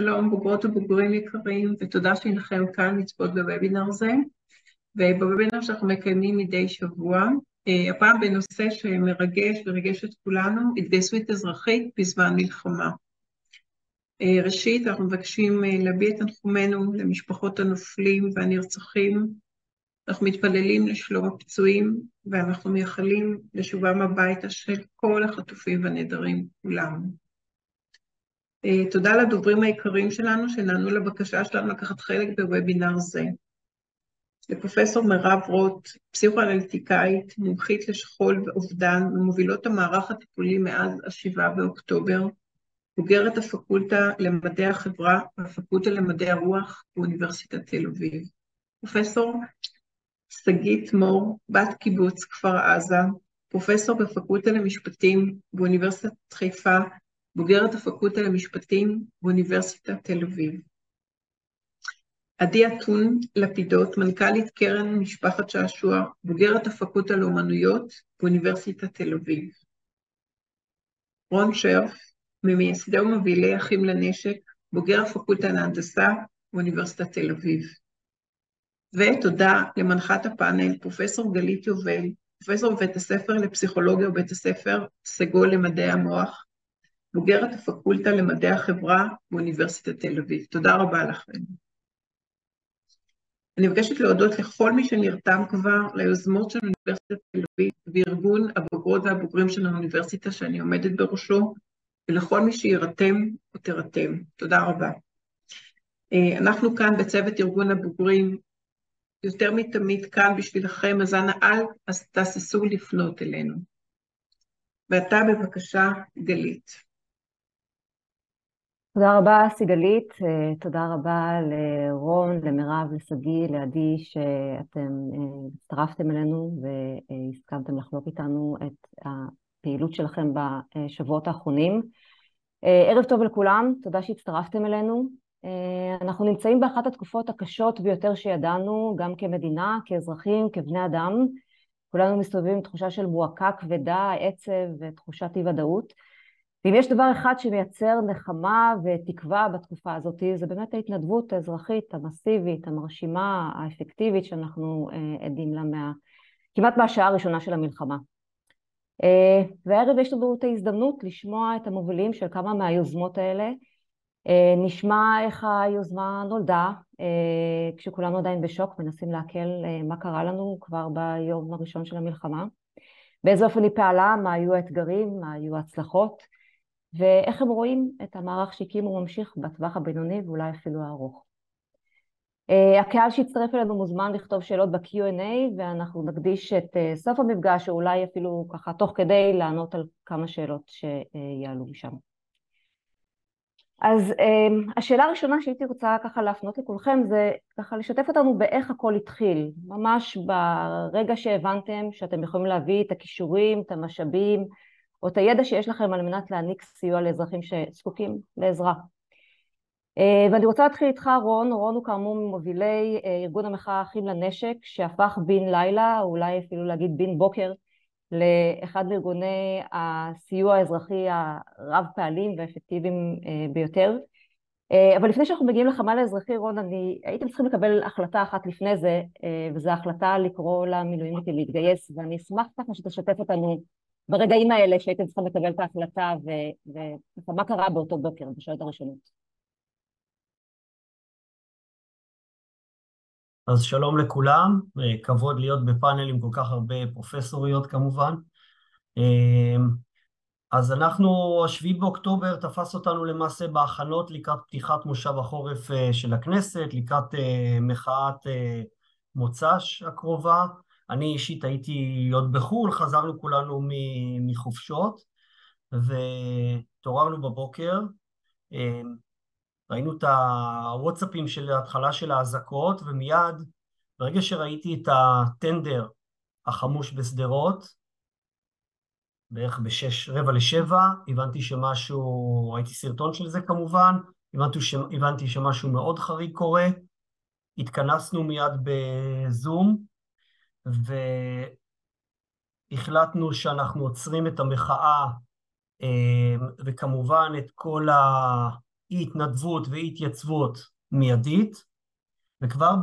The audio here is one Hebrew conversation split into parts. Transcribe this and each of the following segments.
שלום, בוגרות ובוגרים יקרים, ותודה שהנכם כאן לצפות בוובינר זה. ובוובינר שאנחנו מקיימים מדי שבוע, אה, הפעם בנושא שמרגש וריגש את כולנו, התגייסות אזרחית בזמן מלחמה. אה, ראשית, אנחנו מבקשים אה, להביע את תנחומינו למשפחות הנופלים והנרצחים. אנחנו מתפללים לשלום הפצועים, ואנחנו מייחלים לשובם הביתה של כל החטופים והנעדרים כולם. אה, תודה לדוברים היקרים שלנו שנענו לבקשה שלנו לקחת חלק בוובינר זה. לפרופסור מירב רוט, פסיכואנליטיקאית, מומחית לשכול ואובדן, ומובילות המערך הטיפולי מאז ה-7 באוקטובר, בוגרת הפקולטה למדעי החברה והפקולטה למדעי הרוח באוניברסיטת תל אביב. פרופסור שגית מור, בת קיבוץ כפר עזה, פרופסור בפקולטה למשפטים באוניברסיטת חיפה בוגרת הפקולטה למשפטים באוניברסיטת תל אביב. עדי אתון לפידות, מנכ"לית קרן משפחת שעשוע, בוגרת הפקולטה לאומנויות באוניברסיטת תל אביב. רון שרף, ממייסדי ומובילי אחים לנשק, בוגר הפקולטה להנדסה באוניברסיטת תל אביב. ותודה למנחת הפאנל, פרופסור גלית יובל, פרופסור בבית הספר לפסיכולוגיה ובית הספר סגול למדעי המוח, בוגרת הפקולטה למדעי החברה באוניברסיטת תל אביב. תודה רבה לכם. אני מבקשת להודות לכל מי שנרתם כבר ליוזמות של אוניברסיטת תל אביב וארגון הבוגרות והבוגרים של האוניברסיטה שאני עומדת בראשו, ולכל מי שירתם או תירתם. תודה רבה. אה, אנחנו כאן בצוות ארגון הבוגרים, יותר מתמיד כאן בשבילכם, אז אנא אל תהססו לפנות אלינו. ועתה בבקשה, גלית. תודה רבה, סיגלית, אה, תודה רבה לרון, למירב, לשגיא, לעדי, שאתם אה, הצטרפתם אלינו והסכמתם לחלוק איתנו את הפעילות שלכם בשבועות האחרונים. אה, ערב טוב לכולם, תודה שהצטרפתם אלינו. אנחנו נמצאים באחת התקופות הקשות ביותר שידענו, גם כמדינה, כאזרחים, כבני אדם. כולנו מסתובבים עם תחושה של מועקה כבדה, עצב ותחושת אי ודאות. ואם יש דבר אחד שמייצר נחמה ותקווה בתקופה הזאת, זה באמת ההתנדבות האזרחית, המסיבית, המרשימה, האפקטיבית שאנחנו אה, עדים לה מה... כמעט מהשעה הראשונה של המלחמה. אה, והערב יש לנו את ההזדמנות לשמוע את המובילים של כמה מהיוזמות האלה. אה, נשמע איך היוזמה נולדה, אה, כשכולנו עדיין בשוק, מנסים לעכל אה, מה קרה לנו כבר ביום הראשון של המלחמה. באיזה אופן היא פעלה, מה היו האתגרים, מה היו ההצלחות. ואיך הם רואים את המערך שהקימו ממשיך בטווח הבינוני ואולי אפילו הארוך. Uh, הקהל שהצטרף אלינו מוזמן לכתוב שאלות ב-Q&A ואנחנו נקדיש את uh, סוף המפגש או אולי אפילו ככה תוך כדי לענות על כמה שאלות שיעלו משם. אז uh, השאלה הראשונה שהייתי רוצה ככה להפנות לכולכם זה ככה לשתף אותנו באיך הכל התחיל, ממש ברגע שהבנתם שאתם יכולים להביא את הכישורים, את המשאבים, או את הידע שיש לכם על מנת להעניק סיוע לאזרחים שזקוקים לעזרה. אה, ואני רוצה להתחיל איתך רון, רון הוא כאמור ממובילי אה, ארגון המחאה אחים לנשק שהפך בן לילה, או אולי אפילו להגיד בן בוקר, לאחד מארגוני הסיוע האזרחי הרב פעלים והאפקטיביים אה, ביותר. אבל לפני שאנחנו מגיעים לחמ"ל האזרחי, רון, אני הייתם צריכים לקבל החלטה אחת לפני זה, וזו החלטה לקרוא למילואימניקים להתגייס, ואני אשמח ככה שתשתף אותנו ברגעים האלה שהייתם צריכים לקבל את ההחלטה, ומה קרה באותו בוקר, בשעות הראשונות. אז שלום לכולם, כבוד להיות בפאנל עם כל כך הרבה פרופסוריות כמובן. אז אנחנו, השביעי באוקטובר תפס אותנו למעשה בהכנות לקראת פתיחת מושב החורף אה, של הכנסת, לקראת אה, מחאת אה, מוצ"ש הקרובה. אני אישית הייתי עוד בחו"ל, חזרנו כולנו מחופשות, והתעוררנו בבוקר, אמ, ראינו את הוואטסאפים של ההתחלה של האזעקות, ומיד, ברגע שראיתי את הטנדר החמוש בשדרות, בערך בשש, רבע לשבע, הבנתי שמשהו, ראיתי סרטון של זה כמובן, הבנתי, ש... הבנתי שמשהו מאוד חריג קורה, התכנסנו מיד בזום, והחלטנו שאנחנו עוצרים את המחאה, אה, וכמובן את כל אי התנדבות ואי התייצבות מיידית, וכבר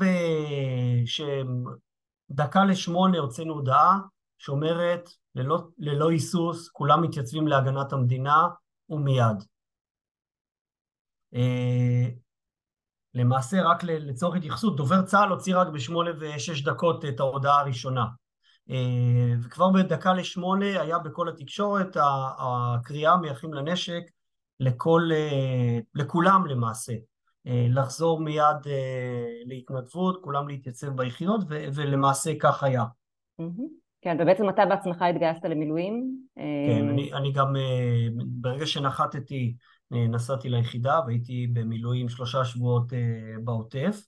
בדקה לשמונה הוצאנו הודעה שאומרת ללא, ללא היסוס, כולם מתייצבים להגנת המדינה ומיד. אה, למעשה, רק לצורך התייחסות, דובר צה"ל הוציא רק בשמונה ושש דקות את ההודעה הראשונה. אה, וכבר בדקה לשמונה היה בכל התקשורת הקריאה מאחים לנשק לכל, אה, לכולם למעשה, לחזור מיד להתנדבות, כולם להתייצב ביחידות, ולמעשה כך היה. כן, ובעצם אתה בעצמך התגייסת למילואים? כן, אני, אני גם, ברגע שנחתתי, נסעתי ליחידה והייתי במילואים שלושה שבועות אה, בעוטף.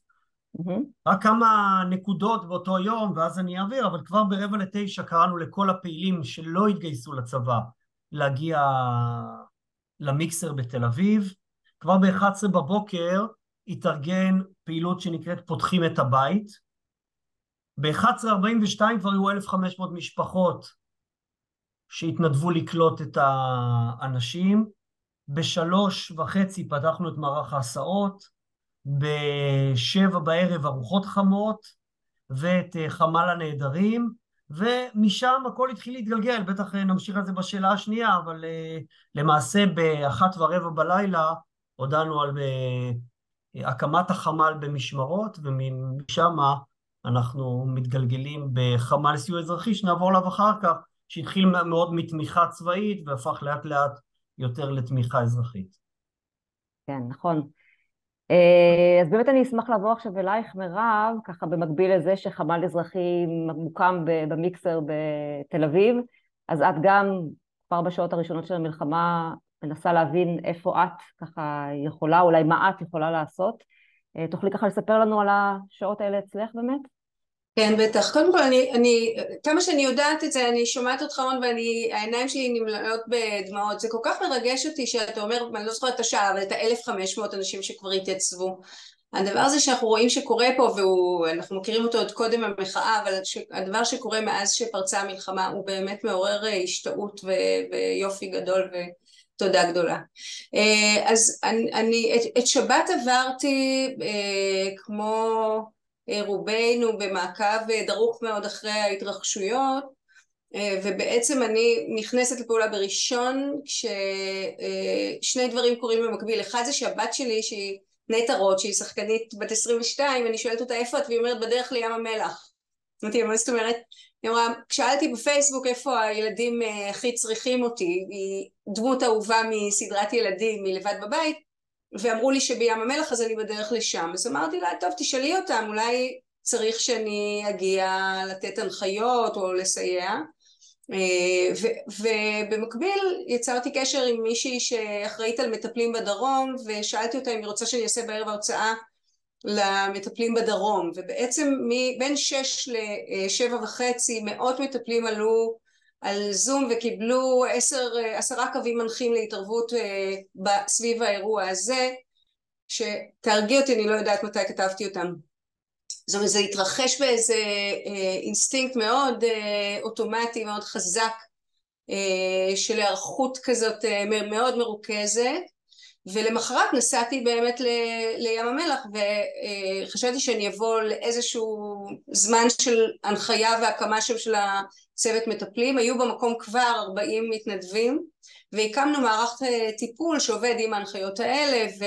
Mm-hmm. רק כמה נקודות באותו יום, ואז אני אעביר, אבל כבר ברבע לתשע קראנו לכל הפעילים שלא התגייסו לצבא להגיע למיקסר בתל אביב. כבר ב-11 בבוקר התארגן פעילות שנקראת פותחים את הבית. ב-11.42 כבר היו 1,500 משפחות שהתנדבו לקלוט את האנשים. בשלוש וחצי פתחנו את מערך ההסעות, בשבע בערב ארוחות חמות ואת אה, חמ"ל הנעדרים, ומשם הכל התחיל להתגלגל, בטח אה, נמשיך על זה בשאלה השנייה, אבל uh, למעשה באחת ורבע בלילה הודענו על הקמת החמ"ל במשמרות, ומשם אנחנו מתגלגלים בחמ"ל סיוע אזרחי, שנעבור עליו אחר כך, שהתחיל מאוד מתמיכה צבאית והפך לאט לאט יותר לתמיכה אזרחית. כן, נכון. אה, אז באמת אני אשמח לעבור עכשיו אלייך, מירב, ככה במקביל לזה שחמ"ל אזרחי מוקם במיקסר בתל אביב, אז את גם כבר בשעות הראשונות של המלחמה מנסה להבין איפה את ככה יכולה, אולי מה את יכולה לעשות. אה, תוכלי ככה לספר לנו על השעות האלה אצלך באמת? כן, בטח. קודם כל, אני, אני, כמה שאני יודעת את זה, אני שומעת אותך המון והעיניים שלי נמלאות בדמעות. זה כל כך מרגש אותי שאתה אומר, אני לא זוכרת את השעה, אבל את ה-1500 אנשים שכבר התייצבו. הדבר הזה שאנחנו רואים שקורה פה, ואנחנו מכירים אותו עוד קודם המחאה, אבל הדבר שקורה מאז שפרצה המלחמה הוא באמת מעורר השתאות ויופי גדול ותודה גדולה. אה, אז אני, אני את, את שבת עברתי אה, כמו... אה, רובנו במעקב אה, דרוך מאוד אחרי ההתרחשויות אה, ובעצם אני נכנסת לפעולה בראשון כששני דברים קורים במקביל. אחד זה שהבת שלי שהיא נטע רוט שהיא שחקנית בת 22 אני שואלת אותה איפה את? והיא אומרת בדרך לים המלח. אמרתי מה זאת אומרת? היא אמרה כשאלתי בפייסבוק איפה הילדים הכי צריכים אותי. היא דמות אהובה מסדרת ילדים מלבד בבית ואמרו לי שבים המלח אז אני בדרך לשם. אז אמרתי לה טוב תשאלי אותם אולי צריך שאני אגיע לתת הנחיות או לסייע. אה, ובמקביל יצרתי קשר עם מישהי שאחראית על מטפלים בדרום ושאלתי אותה אם היא רוצה שאני אעשה בערב ההוצאה למטפלים בדרום. ובעצם בין שש לשבע וחצי מאות מטפלים עלו על זום וקיבלו עשר, עשרה קווים מנחים להתערבות אה, סביב האירוע הזה שתהרגי אותי אני לא יודעת מתי כתבתי אותם. זאת אומרת זה התרחש באיזה אה, אינסטינקט מאוד אה, אוטומטי מאוד חזק של היערכות כזאת מאוד מרוכזת. ולמחרת נסעתי באמת ל- לים המלח וחשבתי שאני אבוא לאיזשהו זמן של הנחיה והקמה של, של הצוות מטפלים, היו במקום כבר 40 מתנדבים והקמנו מערך אה, טיפול שעובד עם ההנחיות האלה ו,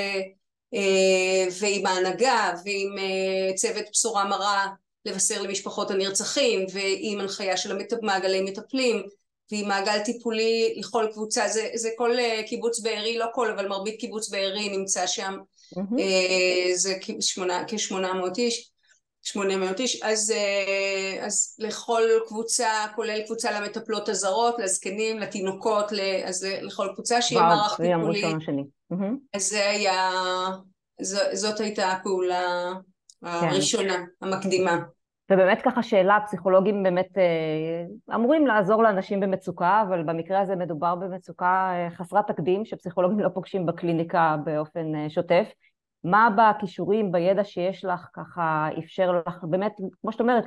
אה, ועם ההנהגה ועם אה, צוות בשורה מרה לבשר למשפחות הנרצחים ועם הנחיה של מעגלי מטפלים והיא מעגל טיפולי לכל קבוצה, זה, זה כל קיבוץ בארי, לא כל, אבל מרבית קיבוץ בארי נמצא שם, mm-hmm. זה כשמונה מאות איש, שמונה מאות איש, אז, uh, אז לכל קבוצה, כולל קבוצה למטפלות הזרות, לזקנים, לתינוקות, אז לכל קבוצה שיהיה מערך טיפולי. אז זה היה, ז, זאת הייתה הפעולה כן. הראשונה, המקדימה. ובאמת ככה שאלה, פסיכולוגים באמת אה, אמורים לעזור לאנשים במצוקה, אבל במקרה הזה מדובר במצוקה אה, חסרת תקדים, שפסיכולוגים לא פוגשים בקליניקה באופן אה, שוטף. מה בכישורים, בידע שיש לך, ככה אפשר לך, באמת, כמו שאת אומרת,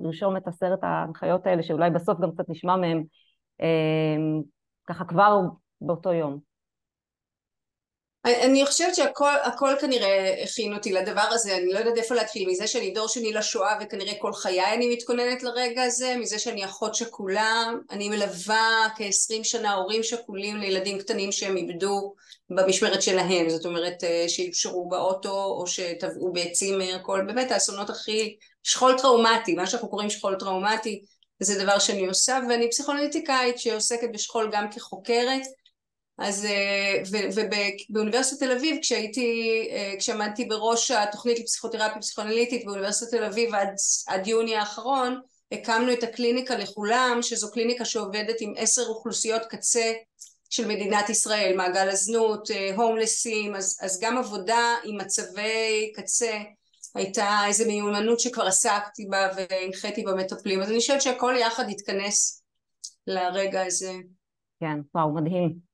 לרשום את עשרת ההנחיות האלה, שאולי בסוף גם קצת נשמע מהם, ככה כבר באותו יום. אני חושבת שהכל כנראה הכין אותי לדבר הזה, אני לא יודעת איפה להתחיל, מזה שאני דור שני לשואה וכנראה כל חיי אני מתכוננת לרגע הזה, מזה שאני אחות שכולה, אני מלווה כעשרים שנה הורים שכולים לילדים קטנים שהם איבדו במשמרת שלהם, זאת אומרת אה, שיושרו באוטו או שטבעו בצימר, כל באמת האסונות הכי, שכול טראומטי, מה שאנחנו קוראים שכול טראומטי, זה דבר שאני עושה, ואני פסיכואנליטיקאית שעוסקת בשכול גם כחוקרת אז אה, ובאוניברסיטת תל אביב כשהייתי, אה, כשעמדתי בראש התוכנית לפסיכותרפיה פסיכואנליטית באוניברסיטת תל אביב עד, עד יוני האחרון הקמנו את הקליניקה לכולם שזו קליניקה שעובדת עם עשר אוכלוסיות קצה של מדינת ישראל, מעגל הזנות, הומלסים, אה, אז, אז גם עבודה עם מצבי קצה הייתה איזו מיומנות שכבר עסקתי בה והנחיתי במטפלים, אז אני חושבת שהכל יחד התכנס לרגע הזה. כן, וואו, מדהים.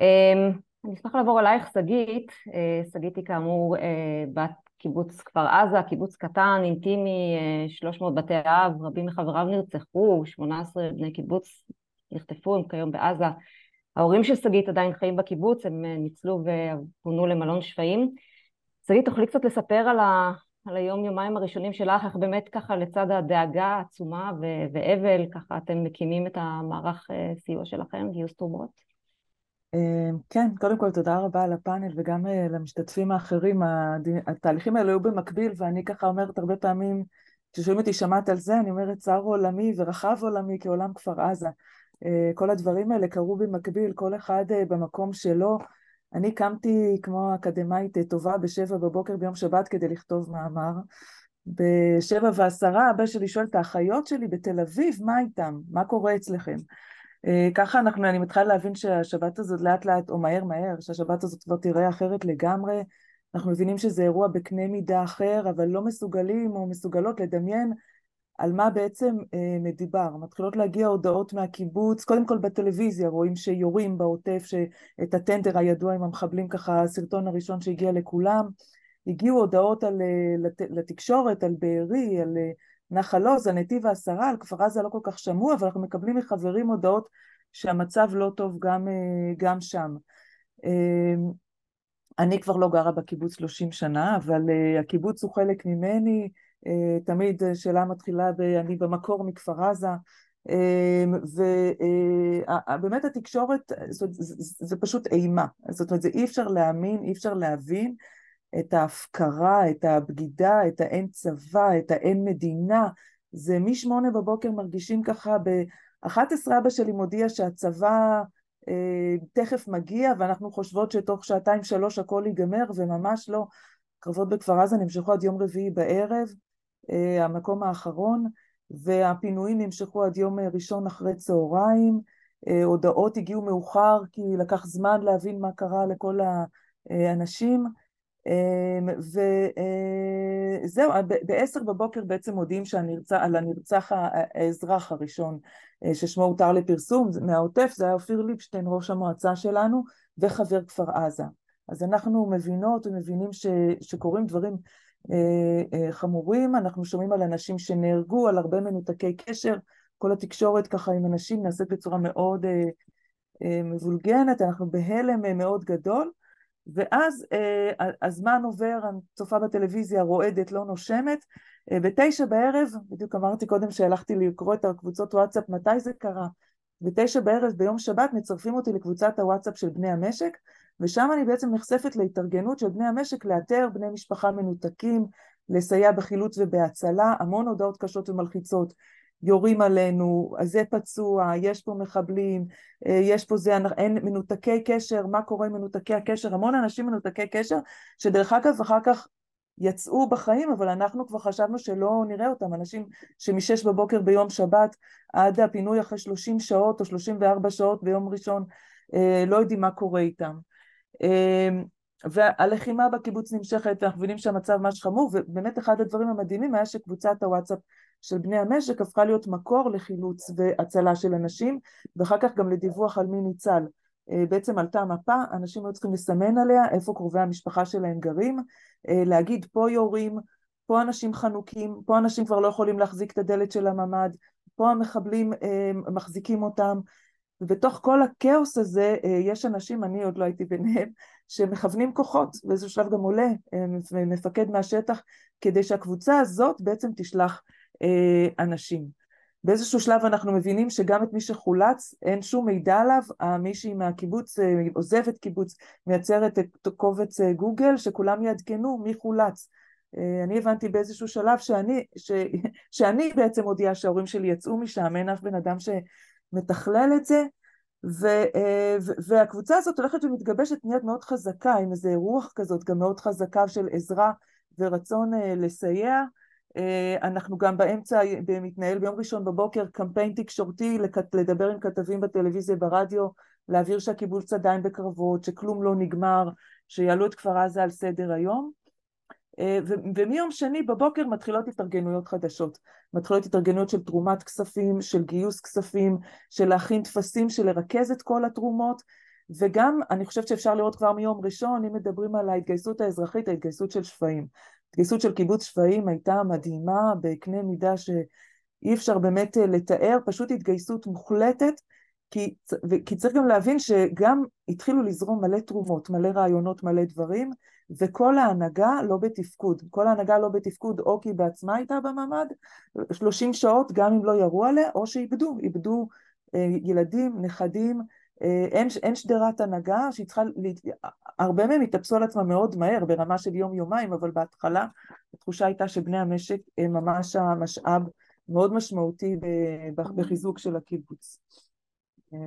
אמ, אני אשמח לעבור אלייך, שגית. אה, שגית היא כאמור אה, בת קיבוץ כפר עזה, קיבוץ קטן, אינטימי, 300 אה, בתי אב, רבים מחבריו נרצחו, 18 בני קיבוץ נחטפו, הם כיום בעזה. ההורים של שגית עדיין חיים בקיבוץ, הם ניצלו ופונו למלון שפיים. שגית, תוכלי קצת לספר על, ה... על היום יומיים הראשונים שלך, איך באמת ככה לצד הדאגה העצומה ו... ואבל, ככה אתם מקימים את המערך סיוע שלכם, גיוס תרומות? אמ, כן, קודם כל תודה רבה על הפאנל וגם אה, למשתתפים האחרים. התהליכים האלה היו במקביל ואני ככה אומרת הרבה פעמים, כששומעים אותי שמעת על זה, אני אומרת צר עולמי ורחב עולמי כעולם כפר עזה. אה, כל הדברים האלה קרו במקביל, כל אחד אה, במקום שלו. אני קמתי כמו אקדמאית טובה בשבע בבוקר ביום שבת כדי לכתוב מאמר. בשבע ועשרה הבן שלי שואל את האחיות שלי בתל אביב, מה איתם? מה קורה אצלכם? אה, ככה אנחנו, אני מתחילה להבין שהשבת הזאת לאט לאט, או מהר מהר, שהשבת הזאת כבר תיראה אחרת לגמרי. אנחנו מבינים שזה אירוע בקנה מידה אחר, אבל לא מסוגלים או מסוגלות לדמיין על מה בעצם אה, מדובר. מתחילות להגיע הודעות מהקיבוץ, קודם כל בטלוויזיה, רואים שיורים בעוטף, שאת הטנדר הידוע עם המחבלים, ככה הסרטון הראשון שהגיע לכולם. הגיעו הודעות על, אה, לת, לתקשורת, על בארי, על אה, נחל עוז, על נתיב העשרה, על כפר עזה לא כל כך שמעו, אבל אנחנו מקבלים מחברים הודעות שהמצב לא טוב גם, אה, גם שם. אמ, אני כבר לא גרה בקיבוץ 30 שנה, אבל אה, הקיבוץ הוא חלק ממני, אה, תמיד שאלה מתחילה ב... אני במקור מכפר עזה, אמ, ובאמת התקשורת, זאת, זה, זה פשוט אימה, זאת אומרת, זה אי אפשר להאמין, אי אפשר להבין את ההפקרה, את הבגידה, את האין צבא, את האין מדינה. זה משמונה בבוקר מרגישים ככה, ב-11 אבא שלי מודיע שהצבא אה, תכף מגיע ואנחנו חושבות שתוך שעתיים שלוש הכל ייגמר וממש לא. קרבות בכפר עזה נמשכו עד יום רביעי בערב, אה, המקום האחרון, והפינויים נמשכו עד יום ראשון אחרי צהריים. אה, הודעות הגיעו מאוחר כי לקח זמן להבין מה קרה לכל האנשים. אמ, וזהו, אה, בעשר בבוקר בעצם מודיעים שהנרצח, על הנרצח האזרח הראשון אה, ששמו הותר לפרסום מהעוטף, זה היה אופיר ליבשטיין, ראש המועצה שלנו, וחבר כפר עזה. אז אנחנו מבינות ומבינים ש, שקורים דברים אה, חמורים, אנחנו שומעים על אנשים שנהרגו, על הרבה מנותקי קשר, כל התקשורת ככה עם אנשים נעשית בצורה מאוד מבולגנת, אנחנו בהלם מאוד גדול. ואז אה, הזמן עובר, אני צופה בטלוויזיה, רועדת, לא נושמת. אה, בתשע בערב, בדיוק אמרתי קודם שהלכתי לקרוא את הקבוצות וואטסאפ, מתי זה קרה? בתשע בערב ביום שבת מצרפים אותי לקבוצת הוואטסאפ של בני המשק, ושם אני בעצם נחשפת להתארגנות של בני המשק לאתר בני משפחה מנותקים, לסייע בחילוץ ובהצלה, המון הודעות קשות ומלחיצות. יורים עלינו, זה פצוע, יש פה מחבלים, אה, יש פה זה, אין מנותקי קשר, מה קורה עם מנותקי הקשר? המון אנשים מנותקי קשר, שדרך אגב אחר כך יצאו בחיים, אבל אנחנו כבר חשבנו שלא נראה אותם, אנשים שמשש בבוקר ביום שבת עד הפינוי אחרי שלושים שעות או שלושים וארבע שעות ביום ראשון, אה, לא יודעים מה קורה איתם. אה, והלחימה בקיבוץ נמשכת, ואנחנו מבינים שהמצב ממש חמור, ובאמת אחד הדברים המדהימים היה שקבוצת הוואטסאפ של בני המשק הפכה להיות מקור לחילוץ והצלה של אנשים, ואחר כך גם לדיווח על מי ניצל. אה, בעצם עלתה מפה, אנשים היו צריכים לסמן עליה איפה קרובי המשפחה שלהם גרים, אה, להגיד פה יורים, פה אנשים חנוקים, פה אנשים כבר לא יכולים להחזיק את הדלת של הממ"ד, פה המחבלים אה, מחזיקים אותם, ובתוך כל הכאוס הזה יש אנשים, אני עוד לא הייתי ביניהם, שמכוונים כוחות, באיזשהו שלב גם עולה מפקד מהשטח, כדי שהקבוצה הזאת בעצם תשלח אנשים. באיזשהו שלב אנחנו מבינים שגם את מי שחולץ אין שום מידע עליו, מישהי מהקיבוץ אה, עוזבת קיבוץ, מייצרת את קובץ אה, גוגל שכולם יעדכנו מי חולץ. אה, אני הבנתי באיזשהו שלב שאני, ש, שאני בעצם הודיעה שההורים שלי יצאו משם, אין אף בן אדם שמתכלל את זה, ו, והקבוצה הזאת הולכת ומתגבשת, נהיית מאוד חזקה, עם איזה רוח כזאת, גם מאוד חזקה של עזרה ורצון לסייע. אה, אנחנו גם באמצע, מתנהל ביום ראשון בבוקר קמפיין תקשורתי לדבר עם כתבים בטלוויזיה ברדיו, להעביר שהקיבוץ עדיין בקרבות, שכלום לא נגמר, שיעלו את כפר עזה על סדר היום. אה, ומיום שני בבוקר מתחילות התארגנויות חדשות. מתחילות התארגנויות של תרומת כספים, של גיוס כספים, של להכין טפסים, של לרכז את כל התרומות, וגם אני חושבת שאפשר לראות כבר מיום ראשון, אם מדברים על ההתגייסות האזרחית, ההתגייסות של שפיים. ההתגייסות של קיבוץ שפיים הייתה מדהימה בקנה מידה שאי אפשר באמת אה, לתאר, פשוט התגייסות מוחלטת, כי, כי צריך גם להבין שגם התחילו לזרום מלא תרומות, מלא רעיונות, מלא דברים, וכל ההנהגה לא בתפקוד. כל ההנהגה לא בתפקוד או כי בעצמה הייתה בממ"ד 30 שעות גם אם לא ירו עליה, או שאיבדו, איבדו אה, ילדים, נכדים, אין, אין שדרת הנהגה שהיא צריכה, הרבה מהם התאפסו על עצמם מאוד מהר ברמה של יום-יומיים, אבל בהתחלה התחושה הייתה שבני המשק הם ממש המשאב מאוד משמעותי בחיזוק של הקיבוץ. אה,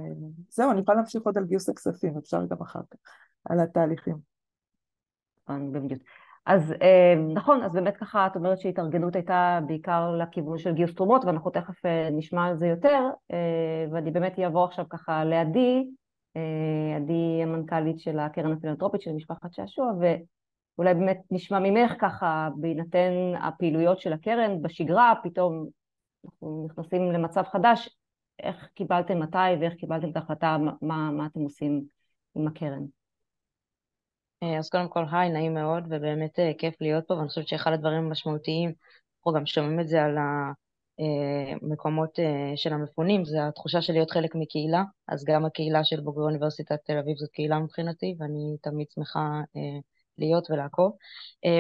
זהו, אני יכולה להמשיך עוד על גיוס הכספים, אפשר גם אחר כך, על התהליכים. אז אה, נכון, אז באמת ככה את אומרת שהתארגנות הייתה בעיקר לכיוון של גיוס תרומות, ואנחנו תכף אה, נשמע על זה יותר, אה, ואני באמת אעבור עכשיו ככה לעדי, עדי המנכ"לית של הקרן הפילנטרופית של משפחת שעשוע, ואולי באמת נשמע ממך ככה, בהינתן הפעילויות של הקרן בשגרה, פתאום אנחנו נכנסים למצב חדש, איך קיבלתם מתי ואיך קיבלתם את ההחלטה, מה, מה אתם עושים עם הקרן? אה, אז קודם כל, היי, נעים מאוד, ובאמת אה, כיף להיות פה, ואני חושבת שאחד הדברים המשמעותיים, אנחנו גם שומעים את זה על המקומות אה, של המפונים, זה התחושה של להיות חלק מקהילה, אז גם הקהילה של בוגרי אוניברסיטת תל אביב זאת קהילה מבחינתי, ואני תמיד שמחה להיות ולעקוב.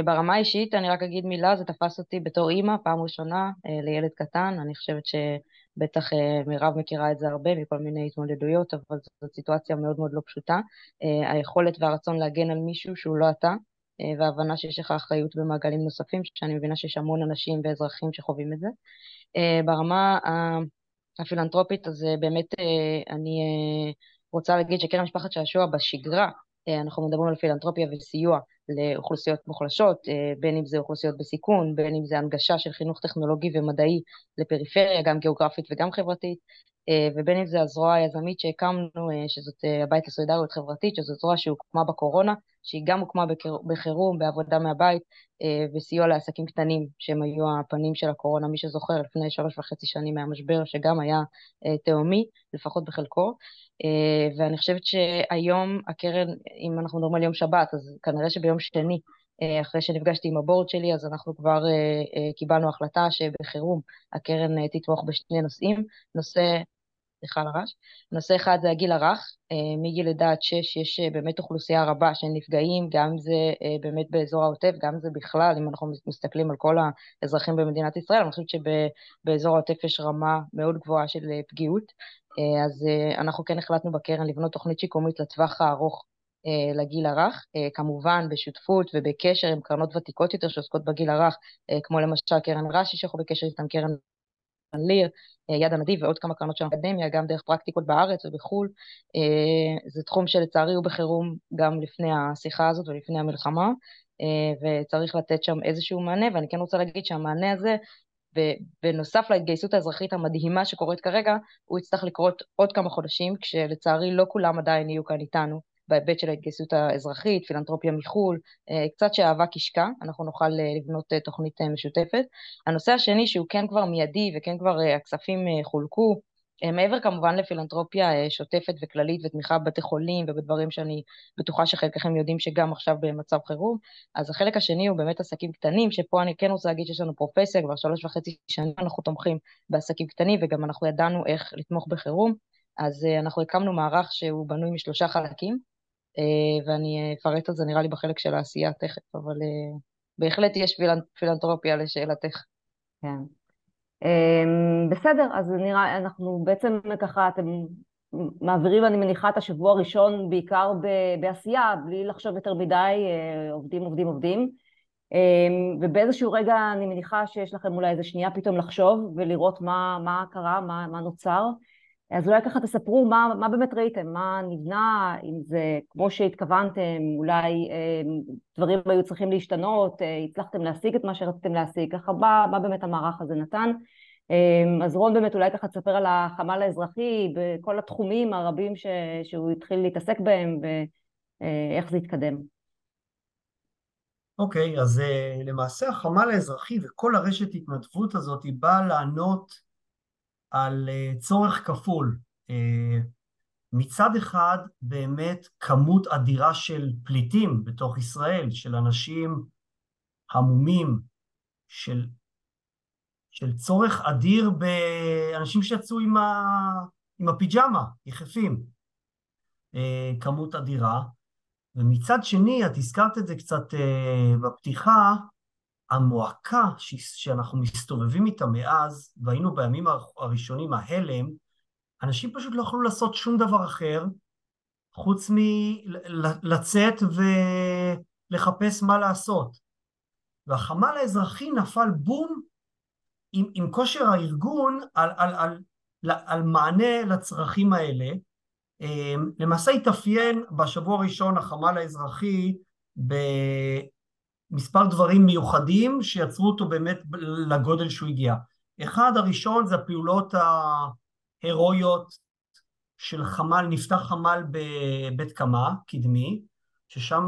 ברמה האישית, אני רק אגיד מילה, זה תפס אותי בתור אימא, פעם ראשונה לילד קטן, אני חושבת ש... בטח אה, מירב מכירה את זה הרבה מכל מיני התמודדויות, אבל זאת סיטואציה מאוד מאוד לא פשוטה. אה, היכולת והרצון להגן על מישהו שהוא לא אתה, אה, וההבנה שיש לך אחריות במעגלים נוספים, שאני מבינה שיש המון אנשים ואזרחים שחווים את זה. ברמה הפילנטרופית, אז באמת אני רוצה להגיד שקרן משפחת שעשוע בשגרה, אנחנו מדברים על פילנטרופיה וסיוע לאוכלוסיות מוחלשות, אה, בין אם זה אוכלוסיות בסיכון, בין אם זה הנגשה של חינוך טכנולוגי ומדעי לפריפריה, גם גיאוגרפית וגם חברתית, אה, ובין אם זה הזרוע היזמית שהקמנו, אה, שזאת הבית לסולידריות חברתית, שזאת זרוע שהוקמה בקורונה, שהיא גם הוקמה בחירום, בעבודה מהבית, וסיוע לעסקים קטנים, שהם היו הפנים של הקורונה, מי שזוכר, לפני שלוש וחצי שנים מהמשבר, שגם היה תהומי, לפחות בחלקו. ואני חושבת שהיום הקרן, אם אנחנו מדברים על יום שבת, אז כנראה שביום שני, אחרי שנפגשתי עם הבורד שלי, אז אנחנו כבר קיבלנו החלטה שבחירום הקרן תתמוך בשני נושאים. נושא סליחה על הרעש. נושא אחד זה הגיל הרך, אה, מגיל לידה עד שש יש אה, באמת אוכלוסייה רבה של נפגעים, גם זה אה, באמת באזור העוטף, גם זה בכלל, אם אנחנו מסתכלים על כל האזרחים במדינת ישראל, אני חושבת שבאזור העוטף יש רמה מאוד גבוהה של פגיעות, אז אנחנו כן החלטנו בקרן לבנות תוכנית שיקומית לטווח הארוך לגיל הרך, כמובן בשותפות ובקשר עם קרנות ותיקות יותר שעוסקות בגיל הרך, כמו למשל קרן רש"י שאנחנו בקשר איתן, קרן ליר, אה, יד הנדיב ועוד כמה קרנות של האקדמיה, גם דרך פרקטיקות בארץ ובחו"ל. אה, זה תחום שלצערי הוא בחירום גם לפני השיחה הזאת ולפני המלחמה, אה, וצריך לתת שם איזשהו מענה, ואני כן רוצה להגיד שהמענה הזה, בנוסף להתגייסות האזרחית המדהימה שקורית כרגע, הוא יצטרך לקרות עוד כמה חודשים, כשלצערי לא כולם עדיין יהיו כאן איתנו. בהיבט של ההתגייסות האזרחית, פילנטרופיה מחו"ל, אה, קצת שהאבק ישקע, אנחנו נוכל אה, לבנות אה, תוכנית משותפת. הנושא השני שהוא כן כבר מיידי וכן כבר הכספים חולקו, מעבר כמובן לפילנטרופיה שוטפת וכללית ותמיכה בבתי חולים ובדברים שאני בטוחה שחלקכם יודעים שגם עכשיו במצב חירום, אז החלק השני הוא באמת עסקים קטנים, שפה אני כן רוצה להגיד שיש לנו פרופסיה, כבר שלוש וחצי שנים אנחנו תומכים בעסקים קטנים וגם אנחנו ידענו איך לתמוך בחירום. אז אנחנו הקמנו מערך שהוא בנוי משלושה חלקים, ואני אפרט על זה נראה לי בחלק של העשייה תכף, אבל בהחלט יש פילנטרופיה לשאלתך. כן. אמ, בסדר, אז נראה, אנחנו בעצם ככה, אתם מעבירים, אני מניחה, את השבוע הראשון בעיקר בעשייה, בלי לחשוב יותר מדי, אה, עובדים, עובדים, עובדים. אמ, ובאיזשהו רגע אני מניחה שיש לכם אולי איזה שנייה פתאום לחשוב ולראות מה, מה קרה, מה, מה נוצר. אז אולי ככה תספרו מה, מה באמת ראיתם, מה נבנה, אם זה כמו שהתכוונתם, אולי אה, דברים היו צריכים להשתנות, אה, הצלחתם להשיג את מה שרציתם להשיג, ככה מה, מה באמת המערך הזה נתן. אה, אז רון באמת אולי ככה תספר על החמ"ל האזרחי בכל התחומים הרבים ש, שהוא התחיל להתעסק בהם ואיך זה התקדם. אוקיי, okay, אז למעשה החמ"ל האזרחי וכל הרשת התנדבות הזאת היא באה לענות על אה, צורך כפול. אה, מצד אחד באמת כמות אדירה של פליטים בתוך ישראל, של אנשים המומים, של, של צורך אדיר באנשים שיצאו עם, ה, עם הפיג'מה, יחפים. אה, כמות אדירה. ומצד שני, את הזכרת את זה קצת בפתיחה, המועקה שאנחנו מסתובבים איתה מאז, והיינו בימים הראשונים, ההלם, אנשים פשוט לא יכלו לעשות שום דבר אחר חוץ מלצאת ולחפש מה לעשות. והחמ"ל האזרחי נפל בום עם, עם כושר הארגון על, על, על, על, על מענה לצרכים האלה. אמ, למעשה התאפיין בשבוע הראשון החמ"ל האזרחי מספר דברים מיוחדים שיצרו אותו באמת לגודל שהוא הגיע. אחד הראשון זה הפעולות ההירואיות של חמ"ל, נפתח חמ"ל בבית קמה, קדמי, ששם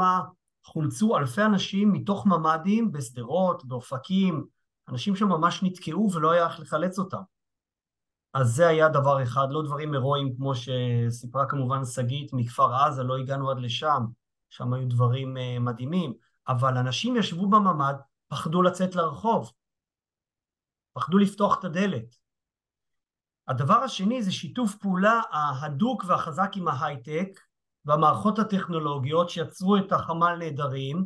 חולצו אלפי אנשים מתוך ממ"דים בשדרות, באופקים, אנשים שממש נתקעו ולא היה איך לחלץ אותם. אז זה היה דבר אחד, לא דברים הירואיים כמו שסיפרה כמובן שגית מכפר עזה, לא הגענו עד לשם, שם היו דברים אה, מדהימים. אבל אנשים ישבו בממ"ד, פחדו לצאת לרחוב, פחדו לפתוח את הדלת. הדבר השני זה שיתוף פעולה ההדוק והחזק עם ההייטק והמערכות הטכנולוגיות שיצרו את החמ"ל נהדרים,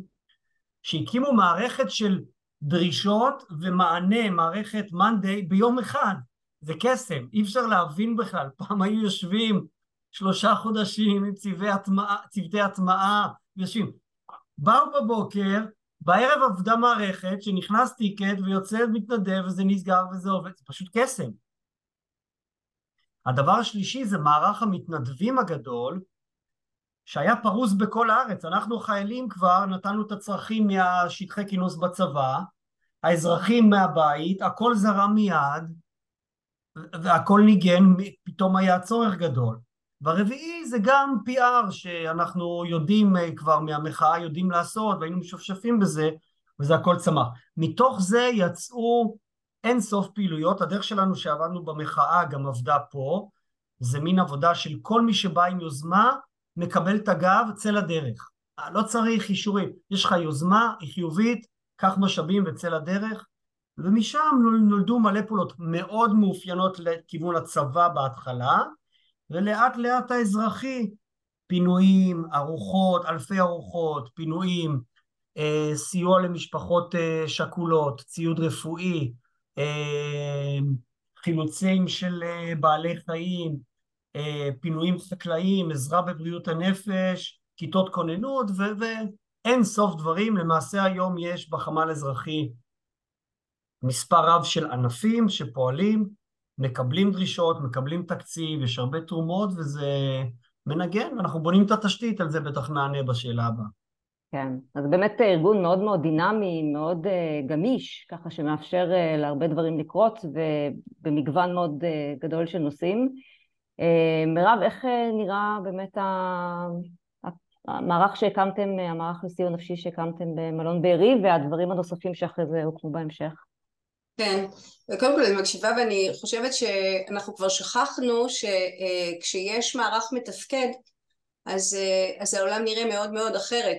שהקימו מערכת של דרישות ומענה, מערכת מאנדיי ביום אחד. זה קסם, אי אפשר להבין בכלל. פעם היו יושבים שלושה חודשים עם צוותי הטמעה, צוותי הטמעה, יושבים. באו בבוקר, בערב עבדה מערכת שנכנס טיקט ויוצא מתנדב וזה נסגר וזה עובד, זה פשוט קסם. הדבר השלישי זה מערך המתנדבים הגדול שהיה פרוס בכל הארץ. אנחנו חיילים כבר נתנו את הצרכים מהשטחי כינוס בצבא, האזרחים מהבית, הכל זרם מיד והכל ניגן, פתאום היה צורך גדול. והרביעי זה גם PR שאנחנו יודעים אה, כבר מהמחאה יודעים לעשות והיינו משופשפים בזה וזה הכל צמח. מתוך זה יצאו אין סוף פעילויות, הדרך שלנו שעבדנו במחאה גם עבדה פה, זה מין עבודה של כל מי שבא עם יוזמה מקבל את הגב, צא לדרך. אה, לא צריך אישורים, יש לך יוזמה, היא חיובית, קח משאבים וצא לדרך, ומשם נולדו מלא פעולות מאוד מאופיינות לכיוון הצבא בהתחלה, ולאט לאט האזרחי, פינויים, ארוחות, אלפי ארוחות, פינויים, אה, סיוע למשפחות אה, שכולות, ציוד רפואי, אה, חילוצים של אה, בעלי חיים, אה, פינויים חקלאיים, עזרה בבריאות הנפש, כיתות כוננות ואין סוף דברים. למעשה היום יש בחמ"ל אזרחי מספר רב של ענפים שפועלים מקבלים דרישות, מקבלים תקציב, יש הרבה תרומות וזה מנגן, אנחנו בונים את התשתית, על זה בטח נענה בשאלה הבאה. כן, אז באמת ארגון מאוד מאוד דינמי, מאוד uh, גמיש, ככה שמאפשר uh, להרבה דברים לקרות ובמגוון מאוד uh, גדול של נושאים. Uh, מירב, איך uh, נראה באמת המערך שהקמתם, המערך לסיוע נפשי שהקמתם במלון בארי והדברים הנוספים שאחרי זה הוקמו בהמשך? כן, וקודם כל אני מקשיבה ואני חושבת שאנחנו כבר שכחנו שכשיש מערך מתפקד אז, אז העולם נראה מאוד מאוד אחרת.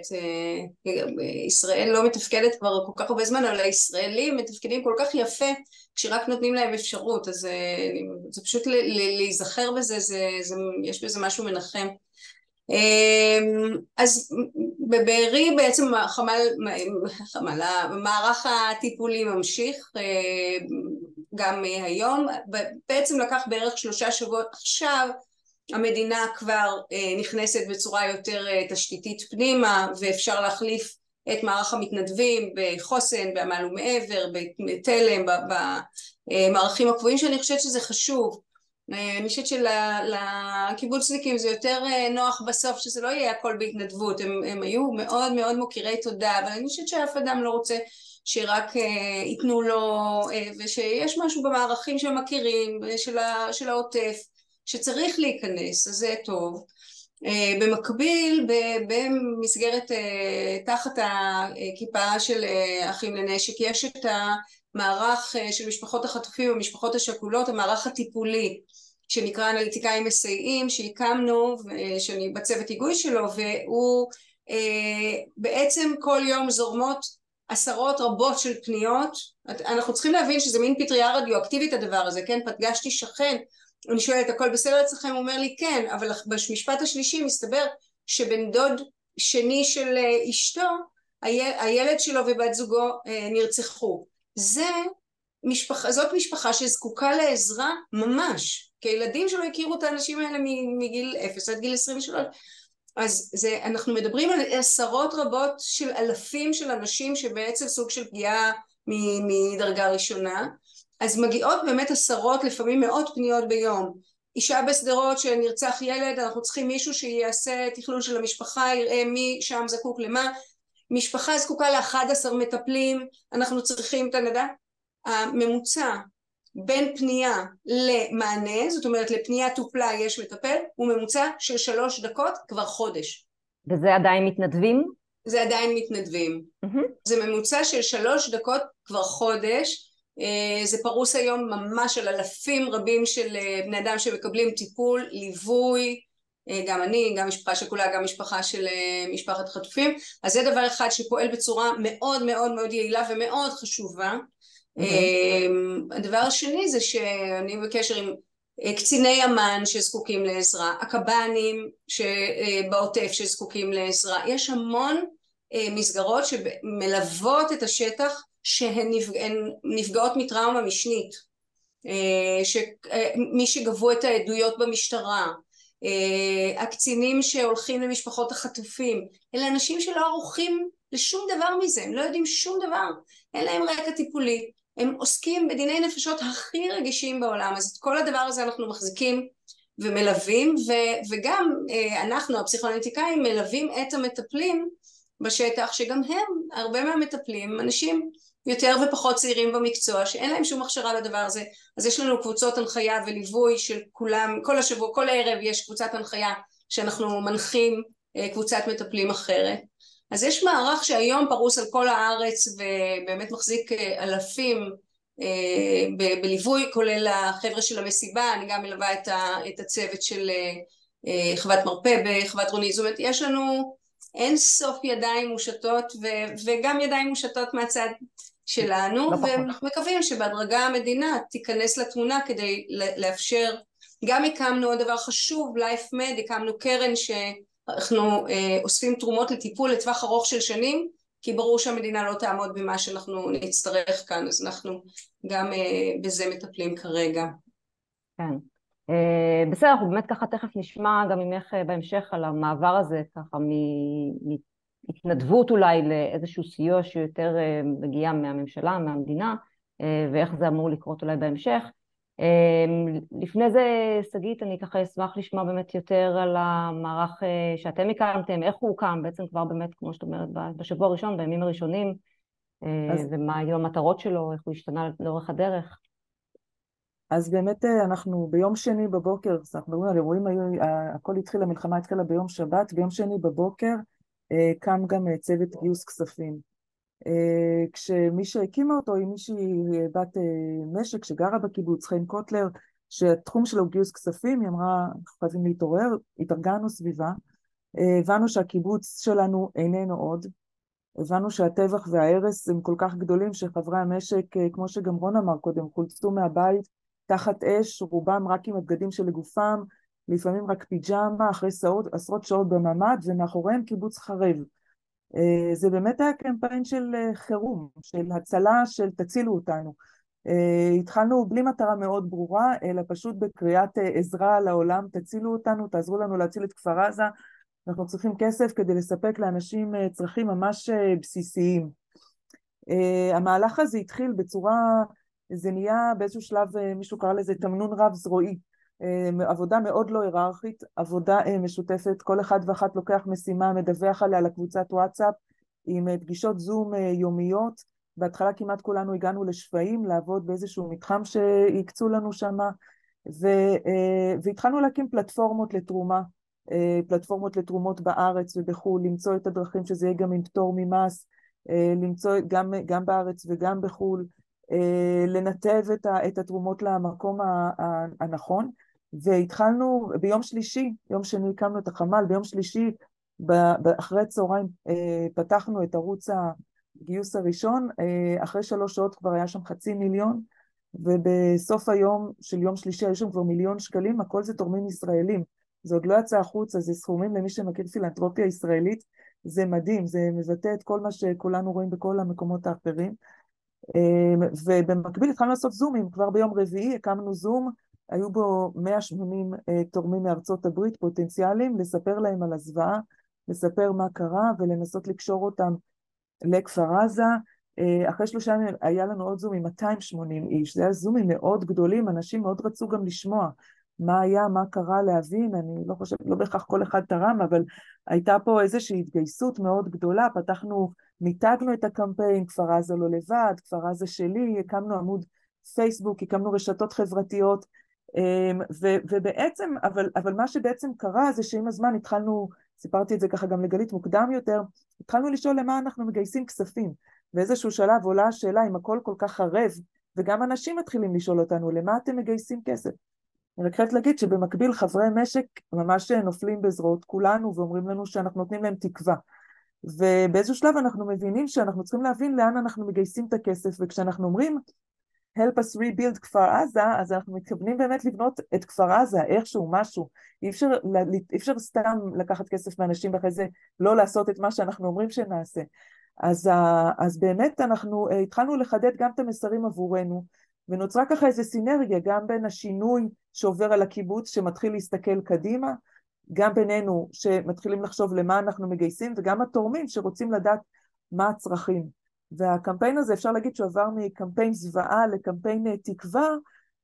ישראל לא מתפקדת כבר כל כך הרבה זמן, אבל הישראלים מתפקדים כל כך יפה כשרק נותנים להם אפשרות, אז זה פשוט להיזכר בזה, זה, זה, יש בזה משהו מנחם. אז בבארי בעצם חמל, חמל, המערך הטיפולי ממשיך גם היום, בעצם לקח בערך שלושה שבועות עכשיו המדינה כבר נכנסת בצורה יותר תשתיתית פנימה ואפשר להחליף את מערך המתנדבים בחוסן, בעמל ומעבר, בתלם, במערכים הקבועים שאני חושבת שזה חשוב אני חושבת שלקיבוצניקים זה יותר נוח בסוף שזה לא יהיה הכל בהתנדבות, הם, הם היו מאוד מאוד מוקירי תודה, אבל אני חושבת שאף אדם לא רוצה שרק ייתנו לו, ושיש משהו במערכים שהם מכירים, של, של העוטף, שצריך להיכנס, אז זה טוב. במקביל, במסגרת, תחת הכיפה של אחים לנשק, יש את המערך של משפחות החטופים ומשפחות השכולות, המערך הטיפולי שנקרא אנליטיקאים מסייעים, שהקמנו, שאני בצוות היגוי שלו, והוא בעצם כל יום זורמות עשרות רבות של פניות, אנחנו צריכים להבין שזה מין פטריה רדיואקטיבית הדבר הזה, כן? פגשתי שכן, אני שואלת הכל בסדר אצלכם? הוא אומר לי כן, אבל במשפט השלישי מסתבר שבן דוד שני של אשתו, הילד שלו ובת זוגו נרצחו. זה משפחה, זאת משפחה שזקוקה לעזרה ממש, כי הילדים שלו הכירו את האנשים האלה מגיל 0 עד גיל 23 אז זה, אנחנו מדברים על עשרות רבות של אלפים של אנשים שבעצם סוג של פגיעה מדרגה ראשונה. אז מגיעות באמת עשרות לפעמים מאות פניות ביום. אישה בשדרות שנרצח ילד אנחנו צריכים מישהו שיעשה תכלול של המשפחה יראה מי שם זקוק למה משפחה זקוקה ל-11 מטפלים אנחנו צריכים את הנדע הממוצע בין פנייה למענה, זאת אומרת לפנייה טופלה יש מטפל, הוא ממוצע של שלוש דקות כבר חודש. וזה עדיין מתנדבים? זה עדיין מתנדבים. Mm-hmm. זה ממוצע של שלוש דקות כבר חודש, זה פרוס היום ממש על אלפים רבים של בני אדם שמקבלים טיפול, ליווי, גם אני, גם משפחה שכולה, גם משפחה של משפחת חטופים, אז זה דבר אחד שפועל בצורה מאוד מאוד מאוד יעילה ומאוד חשובה. Mm-hmm. הדבר השני זה שאני בקשר עם קציני אמ"ן שזקוקים לעזרה, הקב"נים בעוטף שזקוקים לעזרה, יש המון מסגרות שמלוות את השטח שהן נפגעות מטראומה משנית, מי שגבו את העדויות במשטרה, הקצינים שהולכים למשפחות החטופים, אלה אנשים שלא ערוכים לשום דבר מזה, הם לא יודעים שום דבר, אין להם רקע טיפולי, הם עוסקים בדיני נפשות הכי רגישים בעולם, אז את כל הדבר הזה אנחנו מחזיקים ומלווים, ו- וגם אנחנו הפסיכואנליטיקאים מלווים את המטפלים בשטח, שגם הם, הרבה מהמטפלים, אנשים יותר ופחות צעירים במקצוע, שאין להם שום הכשרה לדבר הזה, אז יש לנו קבוצות הנחיה וליווי של כולם, כל השבוע, כל הערב יש קבוצת הנחיה שאנחנו מנחים קבוצת מטפלים אחרת. אז יש מערך שהיום פרוס על כל הארץ ובאמת מחזיק אלפים בליווי, כולל החבר'ה של המסיבה, אני גם מלווה את הצוות של חוות מרפא בחוות רונית, זאת אומרת יש לנו אין סוף ידיים מושטות וגם ידיים מושטות מהצד שלנו, ואנחנו מקווים שבהדרגה המדינה תיכנס לתמונה כדי לאפשר, גם הקמנו עוד דבר חשוב, LifeMed, הקמנו קרן ש... אנחנו אוספים תרומות לטיפול לטווח ארוך של שנים כי ברור שהמדינה לא תעמוד במה שאנחנו נצטרך כאן אז אנחנו גם בזה מטפלים כרגע. כן. בסדר, אנחנו באמת ככה תכף נשמע גם ממך בהמשך על המעבר הזה ככה מהתנדבות אולי לאיזשהו סיוע שיותר מגיע מהממשלה, מהמדינה ואיך זה אמור לקרות אולי בהמשך. לפני זה, שגית, אני ככה אשמח לשמוע באמת יותר על המערך שאתם הקמתם, איך הוא הוקם, בעצם כבר באמת, כמו שאת אומרת, בשבוע הראשון, בימים הראשונים, אז... ומה היו המטרות שלו, איך הוא השתנה לאורך הדרך. אז באמת אנחנו ביום שני בבוקר, אנחנו מדברים על אירועים, הכל התחיל, המלחמה התחילה ביום שבת, ביום שני בבוקר קם גם צוות גיוס כספים. כשמי שהקימה אותו היא מישהי בת משק שגרה בקיבוץ, חיים קוטלר, שהתחום שלו הוא גיוס כספים, היא אמרה, אנחנו חייבים להתעורר, התארגנו סביבה, הבנו שהקיבוץ שלנו איננו עוד, הבנו שהטבח וההרס הם כל כך גדולים שחברי המשק, כמו שגם רון אמר קודם, חולצו מהבית תחת אש, רובם רק עם הבגדים שלגופם, לפעמים רק פיג'מה, אחרי שעות, עשרות שעות בממ"ד, ומאחוריהם קיבוץ חרב. אה, זה באמת היה קמפיין של אה, חירום, של הצלה, של תצילו אותנו. אה, התחלנו בלי מטרה מאוד ברורה, אלא פשוט בקריאת עזרה לעולם, תצילו אותנו, תעזרו לנו להציל את כפר עזה, אנחנו צריכים כסף כדי לספק לאנשים צרכים ממש בסיסיים. המהלך הזה התחיל בצורה, זה נהיה באיזשהו שלב, מישהו קרא לזה תמנון רב זרועי. עבודה מאוד לא היררכית, עבודה משותפת, כל אחד ואחת לוקח משימה, מדווח עליה לקבוצת וואטסאפ עם פגישות זום יומיות, בהתחלה כמעט כולנו הגענו לשפיים לעבוד באיזשהו מתחם שהקצו לנו שם והתחלנו להקים פלטפורמות לתרומה, פלטפורמות לתרומות בארץ ובחו"ל, למצוא את הדרכים שזה יהיה גם עם פטור ממס, למצוא גם, גם בארץ וגם בחו"ל, לנתב את התרומות למקום הנכון והתחלנו ביום שלישי, יום שני הקמנו את החמ"ל, ביום שלישי אחרי צהריים אה, פתחנו את ערוץ הגיוס הראשון, אה, אחרי שלוש שעות כבר היה שם חצי מיליון, ובסוף היום של יום שלישי היו שם כבר מיליון שקלים, הכל זה תורמים ישראלים. זה עוד לא יצא החוצה, זה סכומים למי שמכיר פילנטרופיה ישראלית, זה מדהים, זה מבטא את כל מה שכולנו רואים בכל המקומות האחרים. אה, ובמקביל התחלנו לעשות זומים, כבר ביום רביעי הקמנו זום היו בו 180 אה, תורמים מארצות הברית פוטנציאליים, לספר להם על הזוועה, לספר מה קרה ולנסות לקשור אותם לכפר עזה. אה, אחרי שלושה ימים היה לנו עוד זום עם 280 איש, זה היה זומים מאוד גדולים, אנשים מאוד רצו גם לשמוע מה היה, מה קרה, להבין, אני לא חושבת, לא בהכרח כל אחד תרם, אבל הייתה פה איזושהי התגייסות מאוד גדולה, פתחנו, מיתגנו את הקמפיין, כפר עזה לא לבד, כפר עזה שלי, הקמנו עמוד פייסבוק, הקמנו רשתות חברתיות, ו, ובעצם, אבל, אבל מה שבעצם קרה זה שעם הזמן התחלנו, סיפרתי את זה ככה גם לגלית מוקדם יותר, התחלנו לשאול למה אנחנו מגייסים כספים. באיזשהו שלב עולה השאלה אם הכל כל כך ערב, וגם אנשים מתחילים לשאול אותנו, למה אתם מגייסים כסף? אני רק חייבת להגיד שבמקביל חברי משק ממש נופלים בזרועות כולנו ואומרים לנו שאנחנו נותנים להם תקווה. ובאיזשהו שלב אנחנו מבינים שאנחנו צריכים להבין לאן אנחנו מגייסים את הכסף, וכשאנחנו אומרים help us rebuild כפר עזה, אז אנחנו מתכוונים באמת לבנות את כפר עזה, איכשהו, משהו. אי אפשר, אי אפשר סתם לקחת כסף מאנשים ואחרי זה לא לעשות את מה שאנחנו אומרים שנעשה. אז, אז באמת אנחנו אה, התחלנו לחדד גם את המסרים עבורנו, ונוצרה ככה איזו סינרגיה גם בין השינוי שעובר על הקיבוץ שמתחיל להסתכל קדימה, גם בינינו שמתחילים לחשוב למה אנחנו מגייסים, וגם התורמים שרוצים לדעת מה הצרכים. והקמפיין הזה אפשר להגיד שהוא עבר מקמפיין זוועה לקמפיין אה, תקווה,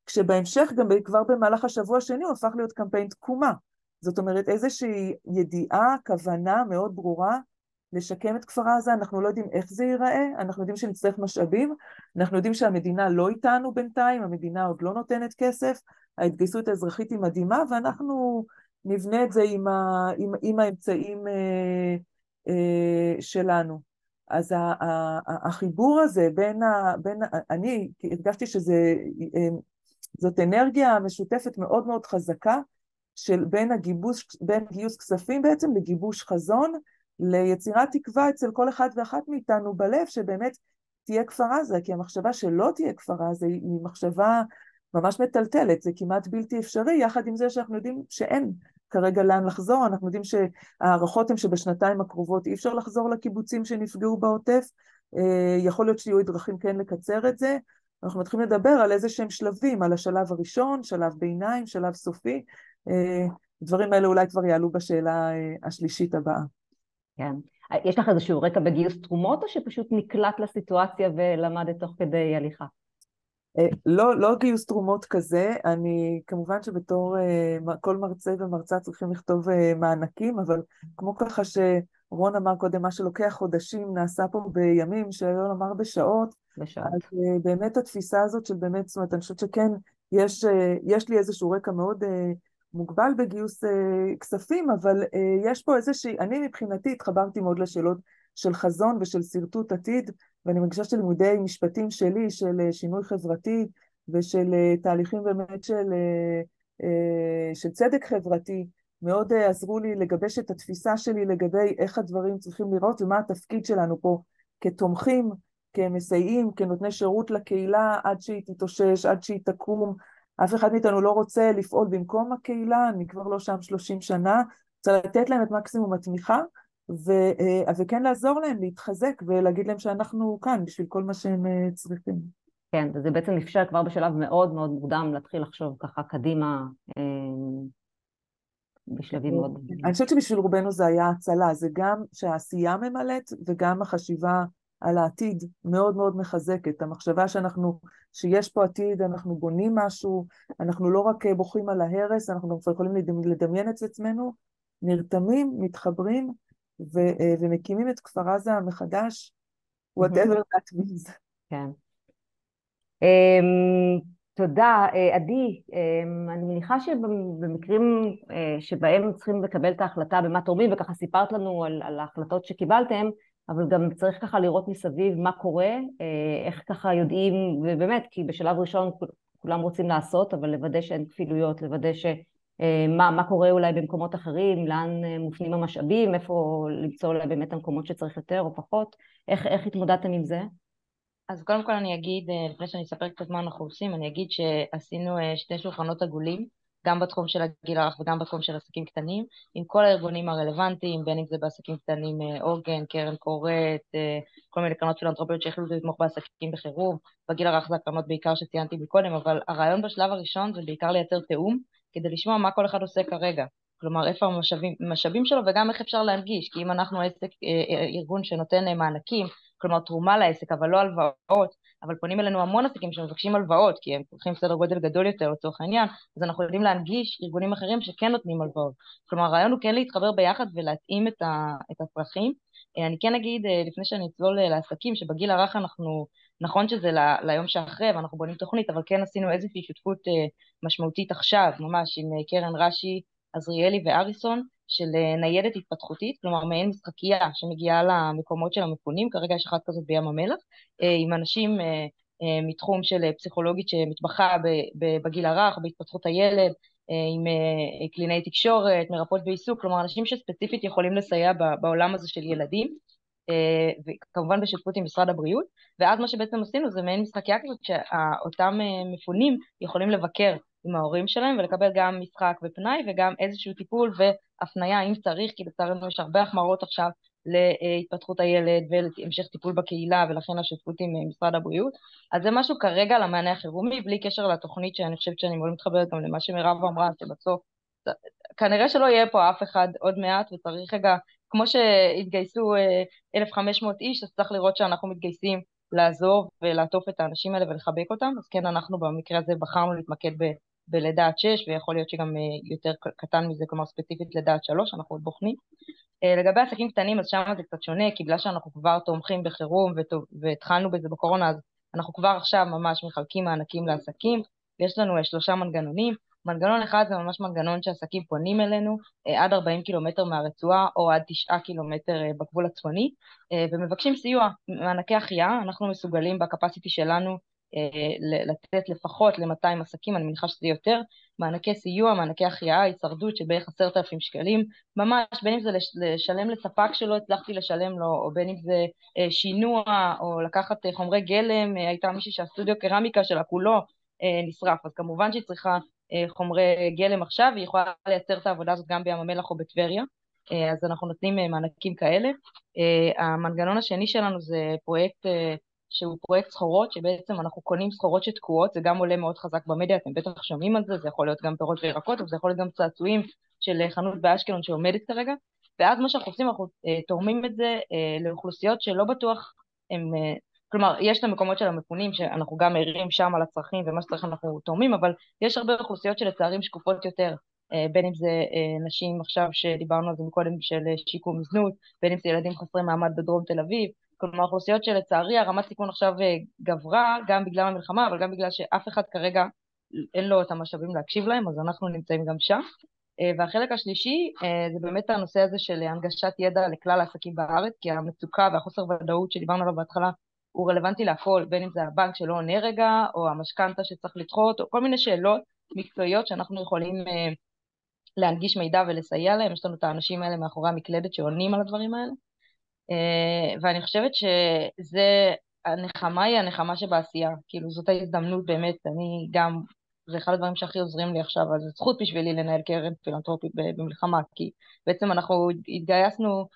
כשבהמשך גם כבר במהלך השבוע השני הוא הפך להיות קמפיין תקומה. זאת אומרת איזושהי ידיעה, כוונה מאוד ברורה לשקם את כפר עזה, אנחנו לא יודעים איך זה ייראה, אנחנו יודעים שנצטרך משאבים, אנחנו יודעים שהמדינה לא איתנו בינתיים, המדינה עוד לא נותנת כסף, ההתגייסות האזרחית היא מדהימה ואנחנו נבנה את זה עם, ה, עם, עם האמצעים אה, אה, שלנו. אז החיבור הזה בין, ה, בין אני הרגשתי שזאת אנרגיה משותפת מאוד מאוד חזקה של בין הגיבוש, בין גיוס כספים בעצם לגיבוש חזון, ליצירת תקווה אצל כל אחד ואחת מאיתנו בלב שבאמת תהיה כפר עזה, כי המחשבה שלא תהיה כפר עזה היא מחשבה ממש מטלטלת, זה כמעט בלתי אפשרי, יחד עם זה שאנחנו יודעים שאין כרגע לאן לחזור, אנחנו יודעים שההערכות הן שבשנתיים הקרובות אי אפשר לחזור לקיבוצים שנפגעו בעוטף, אה, יכול להיות שיהיו דרכים כן לקצר את זה, אנחנו מתחילים לדבר על איזה שהם שלבים, על השלב הראשון, שלב ביניים, שלב סופי, אה, דברים האלה אולי כבר יעלו בשאלה אה, השלישית הבאה. כן. יש לך איזשהו רקע בגיוס תרומות, או שפשוט נקלט לסיטואציה ולמדת תוך כדי הליכה? אה, לא, לא גיוס תרומות כזה, אני כמובן שבתור אה, כל מרצה ומרצה צריכים לכתוב אה, מענקים, אבל כמו ככה שרון אמר קודם, מה שלוקח חודשים נעשה פה בימים, שלא לומר בשעות, בשעות. אז באמת התפיסה הזאת של באמת, זאת אומרת, אני חושבת שכן, יש, יש לי איזשהו רקע מאוד מוגבל בגיוס כספים, אבל יש פה איזושהי, אני מבחינתי התחברתי מאוד לשאלות של חזון ושל שרטוט עתיד, ואני מרגישה שלימודי משפטים שלי, של אה, שינוי חברתי ושל אה, תהליכים באמת של, אה, של צדק חברתי, מאוד עזרו לי לגבש את התפיסה שלי לגבי איך הדברים צריכים לראות ומה התפקיד שלנו פה כתומכים, כמסייעים, כנותני שירות לקהילה עד שהיא תתאושש, עד שהיא תקום. אף אחד מאיתנו לא רוצה לפעול במקום הקהילה, אני כבר לא שם 30 שנה, צריך לתת להם את מקסימום התמיכה, ו, אה, וכן לעזור להם להתחזק ולהגיד להם שאנחנו כאן בשביל כל מה שהם אה, צריכים. כן, וזה בעצם אפשר כבר בשלב מאוד מאוד מוקדם להתחיל לחשוב ככה קדימה אה, בשלבים מאוד... אני חושבת שבשביל רובנו זה היה הצלה, זה גם שהעשייה ממלאת וגם החשיבה על העתיד מאוד מאוד מחזקת. המחשבה שאנחנו, שיש פה עתיד, אנחנו בונים משהו, אנחנו לא רק בוכים על ההרס, אנחנו גם יכולים לדמיין את עצמנו, נרתמים, מתחברים ו, ומקימים את כפר עזה מחדש, whatever that means. כן. Um, תודה. Uh, עדי, um, אני מניחה שבמקרים uh, שבהם צריכים לקבל את ההחלטה במה תורמים, וככה סיפרת לנו על, על ההחלטות שקיבלתם, אבל גם צריך ככה לראות מסביב מה קורה, איך ככה יודעים, ובאמת, כי בשלב ראשון כולם רוצים לעשות, אבל לוודא שאין כפילויות, לוודא ש... אה, מה, מה קורה אולי במקומות אחרים, לאן אה, מופנים המשאבים, איפה למצוא אולי באמת המקומות שצריך יותר או פחות, איך, איך התמודדתם עם זה? אז קודם כל אני אגיד, אה, לפני שאני אספר קצת מה אנחנו עושים, אני אגיד שעשינו שתי שולחנות עגולים, גם בתחום של הגיל הרך וגם בתחום של עסקים קטנים, עם כל הארגונים הרלוונטיים, בין אם זה בעסקים קטנים עוגן, קרן קורת, כל מיני קרנות פילנטרופיות שהחליטו לתמוך בעסקים בחירום, בגיל הרך זה הקרנות בעיקר שציינתי מקודם, אבל הרעיון בשלב הראשון זה בעיקר לייצר תיאום כדי לשמוע מה כל אחד עושה כרגע. כלומר, איפה המשאבים שלו וגם איך אפשר להנגיש, כי אם אנחנו עסק, אה, אה, ארגון שנותן אה, מענקים, כלומר תרומה לעסק, אבל לא הלוואות, אבל פונים אלינו המון עסקים שמבקשים הלוואות, כי הם צריכים סדר גודל גדול יותר לצורך העניין, אז אנחנו יודעים להנגיש ארגונים אחרים שכן נותנים הלוואות. כלומר, הרעיון הוא כן להתחבר ביחד ולהתאים את, ה, את הצרכים. אני כן אגיד, לפני שאני אצלול לעסקים, שבגיל הרך אנחנו נכון שזה ליום שאחרי ואנחנו בונים תוכנית, אבל כן עשינו איזושהי שותפות אה, משמעותית עכשיו, ממש עם אה, קרן רש"י, עזריאלי ואריסון, של אה, ניידת התפתחותית, כלומר מעין משחקייה שמגיעה למקומות של המפונים, כרגע יש אחת כזאת בים המלח, אה, עם אנשים אה, אה, מתחום של אה, פסיכולוגית שמתמחה בגיל הרך, בהתפתחות הילד, אה, עם אה, קלינאי תקשורת, מרפאות בעיסוק, כלומר אנשים שספציפית יכולים לסייע בעולם הזה של ילדים. אה, וכמובן בשותפות עם משרד הבריאות, ואז מה שבעצם עשינו זה מעין משחקייה כזאת שאותם אה, מפונים יכולים לבקר עם ההורים שלהם ולקבל גם משחק ופנאי וגם איזשהו טיפול והפנייה אם צריך, כי לצערנו יש הרבה החמרות עכשיו להתפתחות הילד ולהמשך טיפול בקהילה ולכן השותפות עם אה, משרד הבריאות. אז זה משהו כרגע למענה החירומי, בלי קשר לתוכנית שאני חושבת שאני מאוד מתחברת גם למה שמירב אמרה, שבסוף כנראה שלא יהיה פה אף אחד עוד מעט וצריך רגע כמו שהתגייסו 1,500 אה, איש, אז צריך לראות שאנחנו מתגייסים לעזור ולעטוף את האנשים האלה ולחבק אותם, אז כן, אנחנו במקרה הזה בחרנו להתמקד ב, בלידה עד 6, ויכול להיות שגם אה, יותר קטן מזה, כלומר ספציפית לידה עד 3, אנחנו עוד בוחנים. אה, לגבי עסקים קטנים, אז שם זה קצת שונה, כי בגלל שאנחנו כבר תומכים בחירום והתחלנו בזה בקורונה, אז אנחנו כבר עכשיו ממש מחלקים מענקים לעסקים, ויש לנו שלושה מנגנונים. מנגנון אחד זה ממש מנגנון שעסקים פונים אלינו אה, עד 40 קילומטר מהרצועה או עד 9 קילומטר אה, בגבול הצפוני אה, ומבקשים סיוע, מענקי החייאה, אנחנו מסוגלים בקפסיטי שלנו לתת לפחות ל-200 עסקים, אני מניחה שזה יותר, מענקי סיוע, מענקי החייאה, הישרדות של בערך עשרת אלפים שקלים, ממש בין אם זה לשלם לספק שלא הצלחתי לשלם לו, או בין אם זה שינוע, או לקחת חומרי גלם, הייתה מישהי שהסטודיו קרמיקה שלה כולו נשרף, אז כמובן שהיא צריכה חומרי גלם עכשיו, והיא יכולה לייצר את העבודה הזאת גם בים המלח או בטבריה, אה, אז אנחנו נותנים אה, מענקים כאלה. המנגנון השני שלנו זה פרויקט שהוא פרויקט סחורות, שבעצם אנחנו קונים סחורות שתקועות, זה גם עולה מאוד חזק במדיה, אתם בטח שומעים על זה, זה יכול להיות גם פירות וירקות, אבל זה יכול להיות גם צעצועים של חנות באשקלון שעומדת כרגע, ואז מה שאנחנו עושים, אנחנו תורמים את זה לאוכלוסיות שלא בטוח הם כלומר, יש את המקומות של המפונים, שאנחנו גם ערים שם על הצרכים ומה שצריך אנחנו תורמים, אבל יש הרבה אוכלוסיות שלצערים שקופות יותר, אה, בין אם זה אה, נשים עכשיו שדיברנו על זה מקודם של אה, שיקום זנות, בין אם זה ילדים חסרי מעמד בדרום תל אביב, כלומר אוכלוסיות שלצערי הרמת סיכון עכשיו גברה, גם בגלל המלחמה, אבל גם בגלל שאף אחד כרגע אין לו את המשאבים להקשיב להם, אז אנחנו נמצאים גם שם. והחלק השלישי זה באמת הנושא הזה של הנגשת ידע לכלל העסקים בארץ, כי המצוקה והחוסר ודאות שדיברנו עליו בהתחלה הוא רלוונטי להכל, בין אם זה הבנק שלא עונה רגע, או המשכנתה שצריך לדחות, או כל מיני שאלות מקצועיות שאנחנו יכולים אה, להנגיש מידע ולסייע להם, יש לנו את האנשים האלה מאחורי המקלדת שעונים על הדברים האלה. ואני חושבת שזה, הנחמה היא הנחמה שבעשייה, כאילו זאת ההזדמנות באמת, אני גם זה אחד הדברים שהכי עוזרים לי עכשיו, אז זו זכות בשבילי לנהל קרן פילנטרופית במלחמה, כי בעצם אנחנו התגייסנו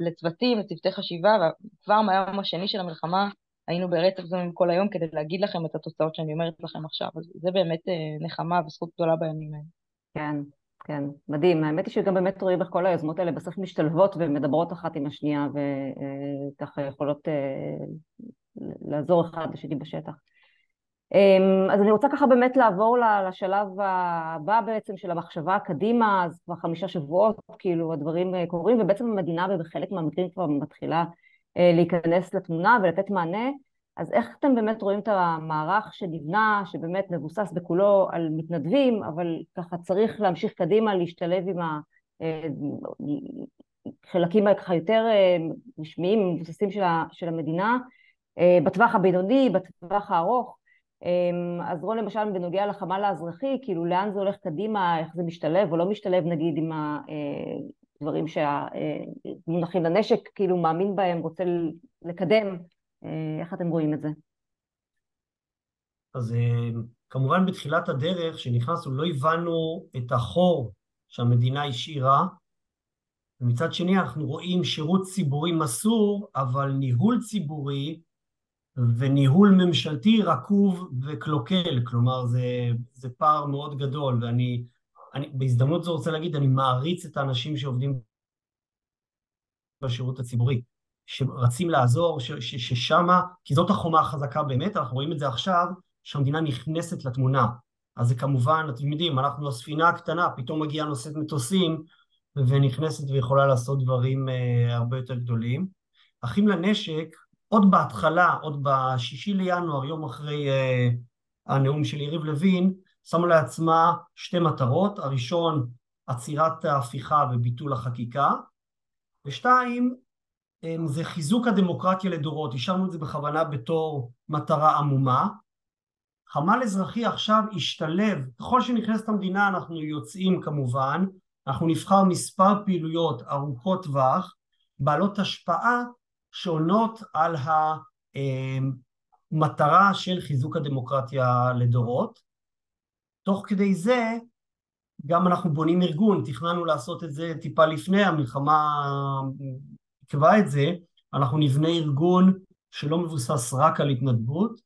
לצוותים, לצוותי חשיבה, וכבר מהיום השני של המלחמה היינו ברצף זומים כל היום כדי להגיד לכם את התוצאות שאני אומרת לכם עכשיו, אז זה באמת אה, נחמה וזכות גדולה בימים האלה. כן, כן, מדהים. האמת היא שגם באמת רואים איך כל היוזמות האלה בסוף משתלבות ומדברות אחת עם השנייה, וככה אה, יכולות אה, לעזור אחד לשני בשטח. אמ, אז אני רוצה ככה באמת לעבור לשלב הבא בעצם של המחשבה קדימה, אז כבר חמישה שבועות כאילו הדברים אה, קורים, ובעצם המדינה בחלק מהמקרים כבר מתחילה אה, להיכנס לתמונה ולתת מענה, אז איך אתם באמת רואים את המערך שנבנה, שבאמת מבוסס בכולו על מתנדבים, אבל ככה צריך להמשיך קדימה, להשתלב עם החלקים אה, ככה יותר רשמיים, מבוססים של המדינה, בטווח הבינוני, בטווח הארוך, אז רון למשל בנוגע לחמ"ל האזרחי, כאילו לאן זה הולך קדימה, איך זה משתלב או לא משתלב נגיד עם הדברים אה, שהמונחים אה, לנשק כאילו מאמין בהם, רוצה לקדם, אה, איך אתם רואים את זה? אז כמובן בתחילת הדרך כשנכנסנו לא הבנו את החור שהמדינה השאירה ומצד שני אנחנו רואים שירות ציבורי מסור אבל ניהול ציבורי וניהול ממשלתי רקוב וקלוקל, כלומר זה, זה פער מאוד גדול ואני אני, בהזדמנות זו רוצה להגיד, אני מעריץ את האנשים שעובדים בשירות הציבורי, שרצים לעזור, ששמה, כי זאת החומה החזקה באמת, אנחנו רואים את זה עכשיו, שהמדינה נכנסת לתמונה. אז זה כמובן, אתם יודעים, אנחנו הספינה הקטנה, פתאום מגיעה נושאת מטוסים ונכנסת ויכולה לעשות דברים uh, הרבה יותר גדולים. אחים לנשק, עוד בהתחלה, עוד בשישי לינואר, יום אחרי uh, הנאום של יריב לוין, שמה לעצמה שתי מטרות, הראשון עצירת ההפיכה וביטול החקיקה, ושתיים um, זה חיזוק הדמוקרטיה לדורות, השארנו את זה בכוונה בתור מטרה עמומה. חמ"ל אזרחי עכשיו השתלב, ככל שנכנסת המדינה אנחנו יוצאים כמובן, אנחנו נבחר מספר פעילויות ארוכות טווח, בעלות השפעה שעונות על המטרה של חיזוק הדמוקרטיה לדורות. תוך כדי זה גם אנחנו בונים ארגון, תכננו לעשות את זה טיפה לפני, המלחמה עיכבה את זה, אנחנו נבנה ארגון שלא מבוסס רק על התנדבות,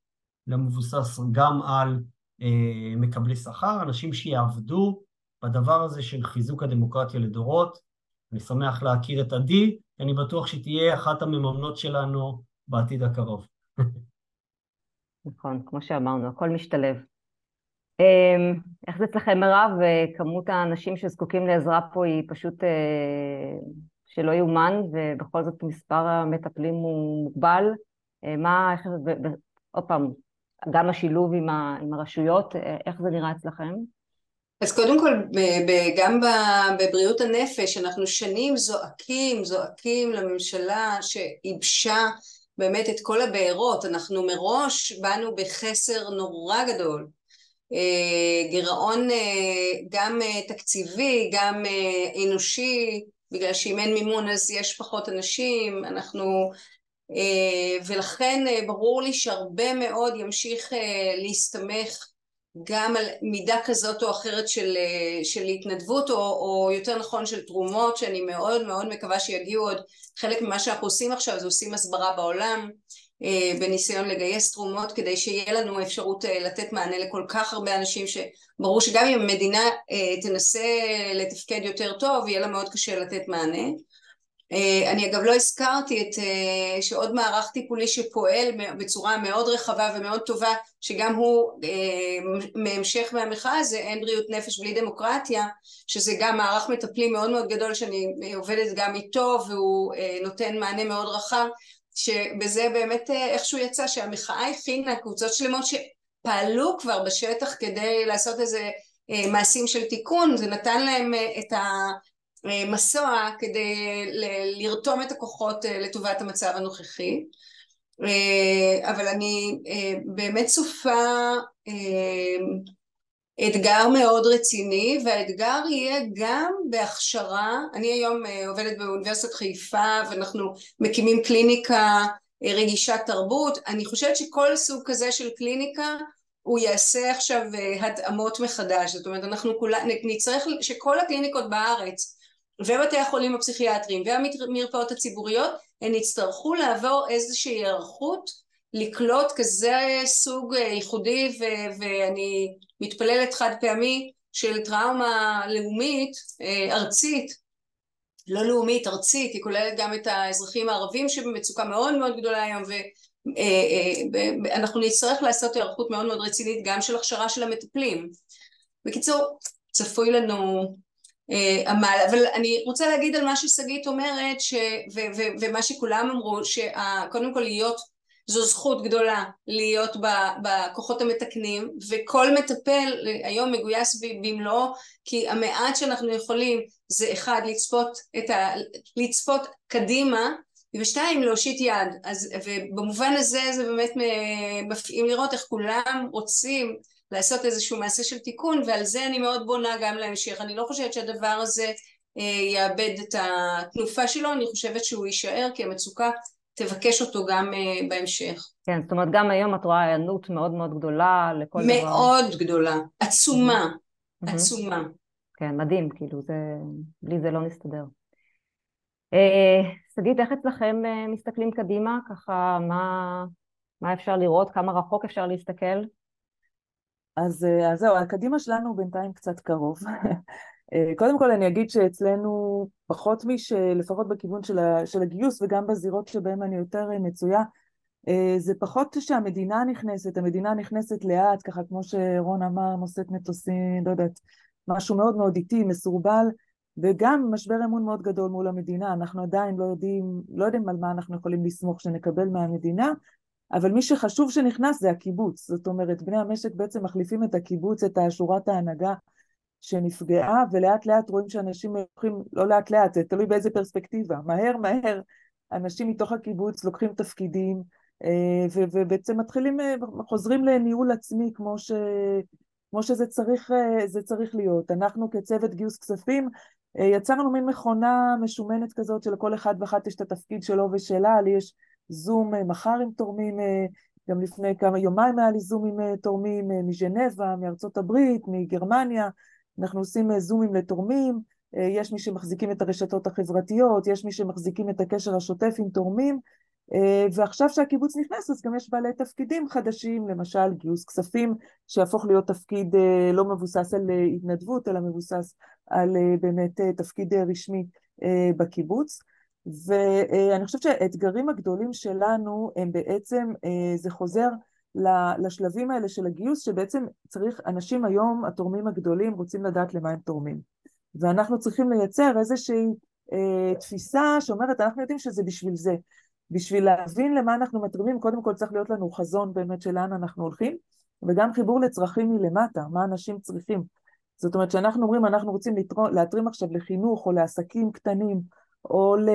אלא מבוסס גם על אה, מקבלי שכר, אנשים שיעבדו בדבר הזה של חיזוק הדמוקרטיה לדורות. אני שמח להכיר את עדי, אני בטוח שתהיה אחת המממנות שלנו בעתיד הקרוב. נכון, כמו שאמרנו, הכל משתלב. אמ, איך זה אצלכם מירב? כמות האנשים שזקוקים לעזרה פה היא פשוט אה, שלא יאומן, ובכל זאת מספר המטפלים הוא מוגבל. אה, מה, איך, עוד פעם, גם השילוב עם, עם הרשויות, אה, איך זה נראה אצלכם? אז קודם כל, גם בבריאות הנפש, אנחנו שנים זועקים, זועקים לממשלה שייבשה באמת את כל הבארות, אנחנו מראש באנו בחסר נורא גדול, אה, גירעון אה, גם אה, תקציבי, גם אנושי, בגלל שאם אין מימון אז יש פחות אנשים, אנחנו... ולכן ברור לי שהרבה מאוד ימשיך להסתמך גם על מידה כזאת או אחרת של, אה, של התנדבות או, או יותר נכון של תרומות שאני מאוד מאוד מקווה שיגיעו עוד. חלק ממה שאנחנו עושים עכשיו זה עושים הסברה בעולם אה, בניסיון לגייס תרומות כדי שיהיה לנו אפשרות אה, לתת מענה לכל כך הרבה אנשים שברור שגם אם המדינה תנסה לתפקד יותר טוב יהיה לה מאוד קשה לתת מענה אני אגב לא הזכרתי את אה, שעוד מערך טיפולי שפועל בצורה מאוד רחבה ומאוד טובה שגם הוא אה, מהמשך מהמחאה הזה אין בריאות נפש בלי דמוקרטיה שזה גם מערך מטפלים מאוד מאוד גדול שאני עובדת גם איתו והוא נותן מענה מאוד רחב שבזה באמת איכשהו יצא שהמחאה הכינה קבוצות שלמות שפעלו כבר בשטח כדי לעשות איזה מעשים של תיקון זה נתן להם את ה... מסוע כדי לרתום את הכוחות אה, לטובת המצב הנוכחי. אה, אבל אני אה, באמת צופה אתגר מאוד רציני, והאתגר יהיה גם בהכשרה, אני היום עובדת באוניברסיטת חיפה ואנחנו מקימים קליניקה רגישת תרבות, אני חושבת שכל סוג כזה של קליניקה הוא יעשה עכשיו התאמות מחדש, זאת אומרת אנחנו כולה, נצטרך שכל הקליניקות בארץ ובתי החולים הפסיכיאטריים והמרפאות הציבוריות הן יצטרכו לעבור איזושהי היערכות לקלוט כזה סוג ייחודי ואני מתפללת חד פעמי של טראומה לאומית ארצית. לא לאומית ארצית היא כוללת גם את האזרחים הערבים שבמצוקה מאוד מאוד גדולה היום ואנחנו נצטרך לעשות היערכות מאוד מאוד רצינית גם של הכשרה של המטפלים. בקיצור צפוי לנו עמל, אבל אני רוצה להגיד על מה ששגית אומרת ש, ו, ו, ומה שכולם אמרו שקודם כל להיות זו זכות גדולה להיות בכוחות המתקנים וכל מטפל היום מגויס במלואו כי המעט שאנחנו יכולים זה אחד לצפות, ה, לצפות קדימה ושתיים להושיט יד. אז ובמובן הזה זה באמת מפעים לראות איך כולם רוצים לעשות איזשהו מעשה של תיקון ועל זה אני מאוד בונה גם להמשך אני לא חושבת שהדבר הזה יאבד את התנופה שלו אני חושבת שהוא יישאר כי המצוקה תבקש אותו גם בהמשך. כן, זאת אומרת גם היום את רואה היענות מאוד מאוד גדולה לכל מאוד דבר. מאוד גדולה, עצומה, mm-hmm. עצומה. כן, מדהים, כאילו זה, בלי זה לא נסתדר. שגית, איך אצלכם מסתכלים קדימה? ככה, מה, מה אפשר לראות? כמה רחוק אפשר להסתכל? אז, אז זהו, הקדימה שלנו בינתיים קצת קרוב. קודם כל אני אגיד שאצלנו פחות מש... לפחות בכיוון של, ה, של הגיוס וגם בזירות שבהן אני יותר מצויה, זה פחות שהמדינה נכנסת, המדינה נכנסת לאט, ככה כמו שרון אמר, נושאת מטוסים, לא יודעת, משהו מאוד מאוד איטי, מסורבל, וגם משבר אמון מאוד גדול מול המדינה, אנחנו עדיין לא יודעים, לא יודעים על מה אנחנו יכולים לסמוך שנקבל מהמדינה, אבל מי שחשוב שנכנס זה הקיבוץ, זאת אומרת בני המשק בעצם מחליפים את הקיבוץ, את שורת ההנהגה שנפגעה, ולאט לאט רואים שאנשים לוקחים, לא לאט לאט, זה תלוי באיזה פרספקטיבה, מהר מהר אנשים מתוך הקיבוץ לוקחים תפקידים, ובעצם מתחילים, חוזרים לניהול עצמי כמו, ש, כמו שזה צריך, צריך להיות. אנחנו כצוות גיוס כספים יצרנו מין מכונה משומנת כזאת שלכל אחד ואחת יש את התפקיד שלו ושלה, לי יש זום מחר עם תורמים, גם לפני כמה יומיים היה לי זום עם תורמים מז'נבה, מארצות הברית, מגרמניה, אנחנו עושים זומים לתורמים, יש מי שמחזיקים את הרשתות החברתיות, יש מי שמחזיקים את הקשר השוטף עם תורמים, ועכשיו שהקיבוץ נכנס אז גם יש בעלי תפקידים חדשים, למשל גיוס כספים שיהפוך להיות תפקיד לא מבוסס על התנדבות אלא מבוסס על באמת תפקיד רשמי בקיבוץ. ואני חושבת שהאתגרים הגדולים שלנו הם בעצם, זה חוזר לשלבים האלה של הגיוס, שבעצם צריך, אנשים היום, התורמים הגדולים, רוצים לדעת למה הם תורמים. ואנחנו צריכים לייצר איזושהי אה, תפיסה שאומרת, אנחנו יודעים שזה בשביל זה. בשביל להבין למה אנחנו מתרימים, קודם כל צריך להיות לנו חזון באמת של לאן אנחנו הולכים, וגם חיבור לצרכים מלמטה, מה אנשים צריכים. זאת אומרת, כשאנחנו אומרים, אנחנו רוצים להתרים עכשיו לחינוך או לעסקים קטנים, או, ל,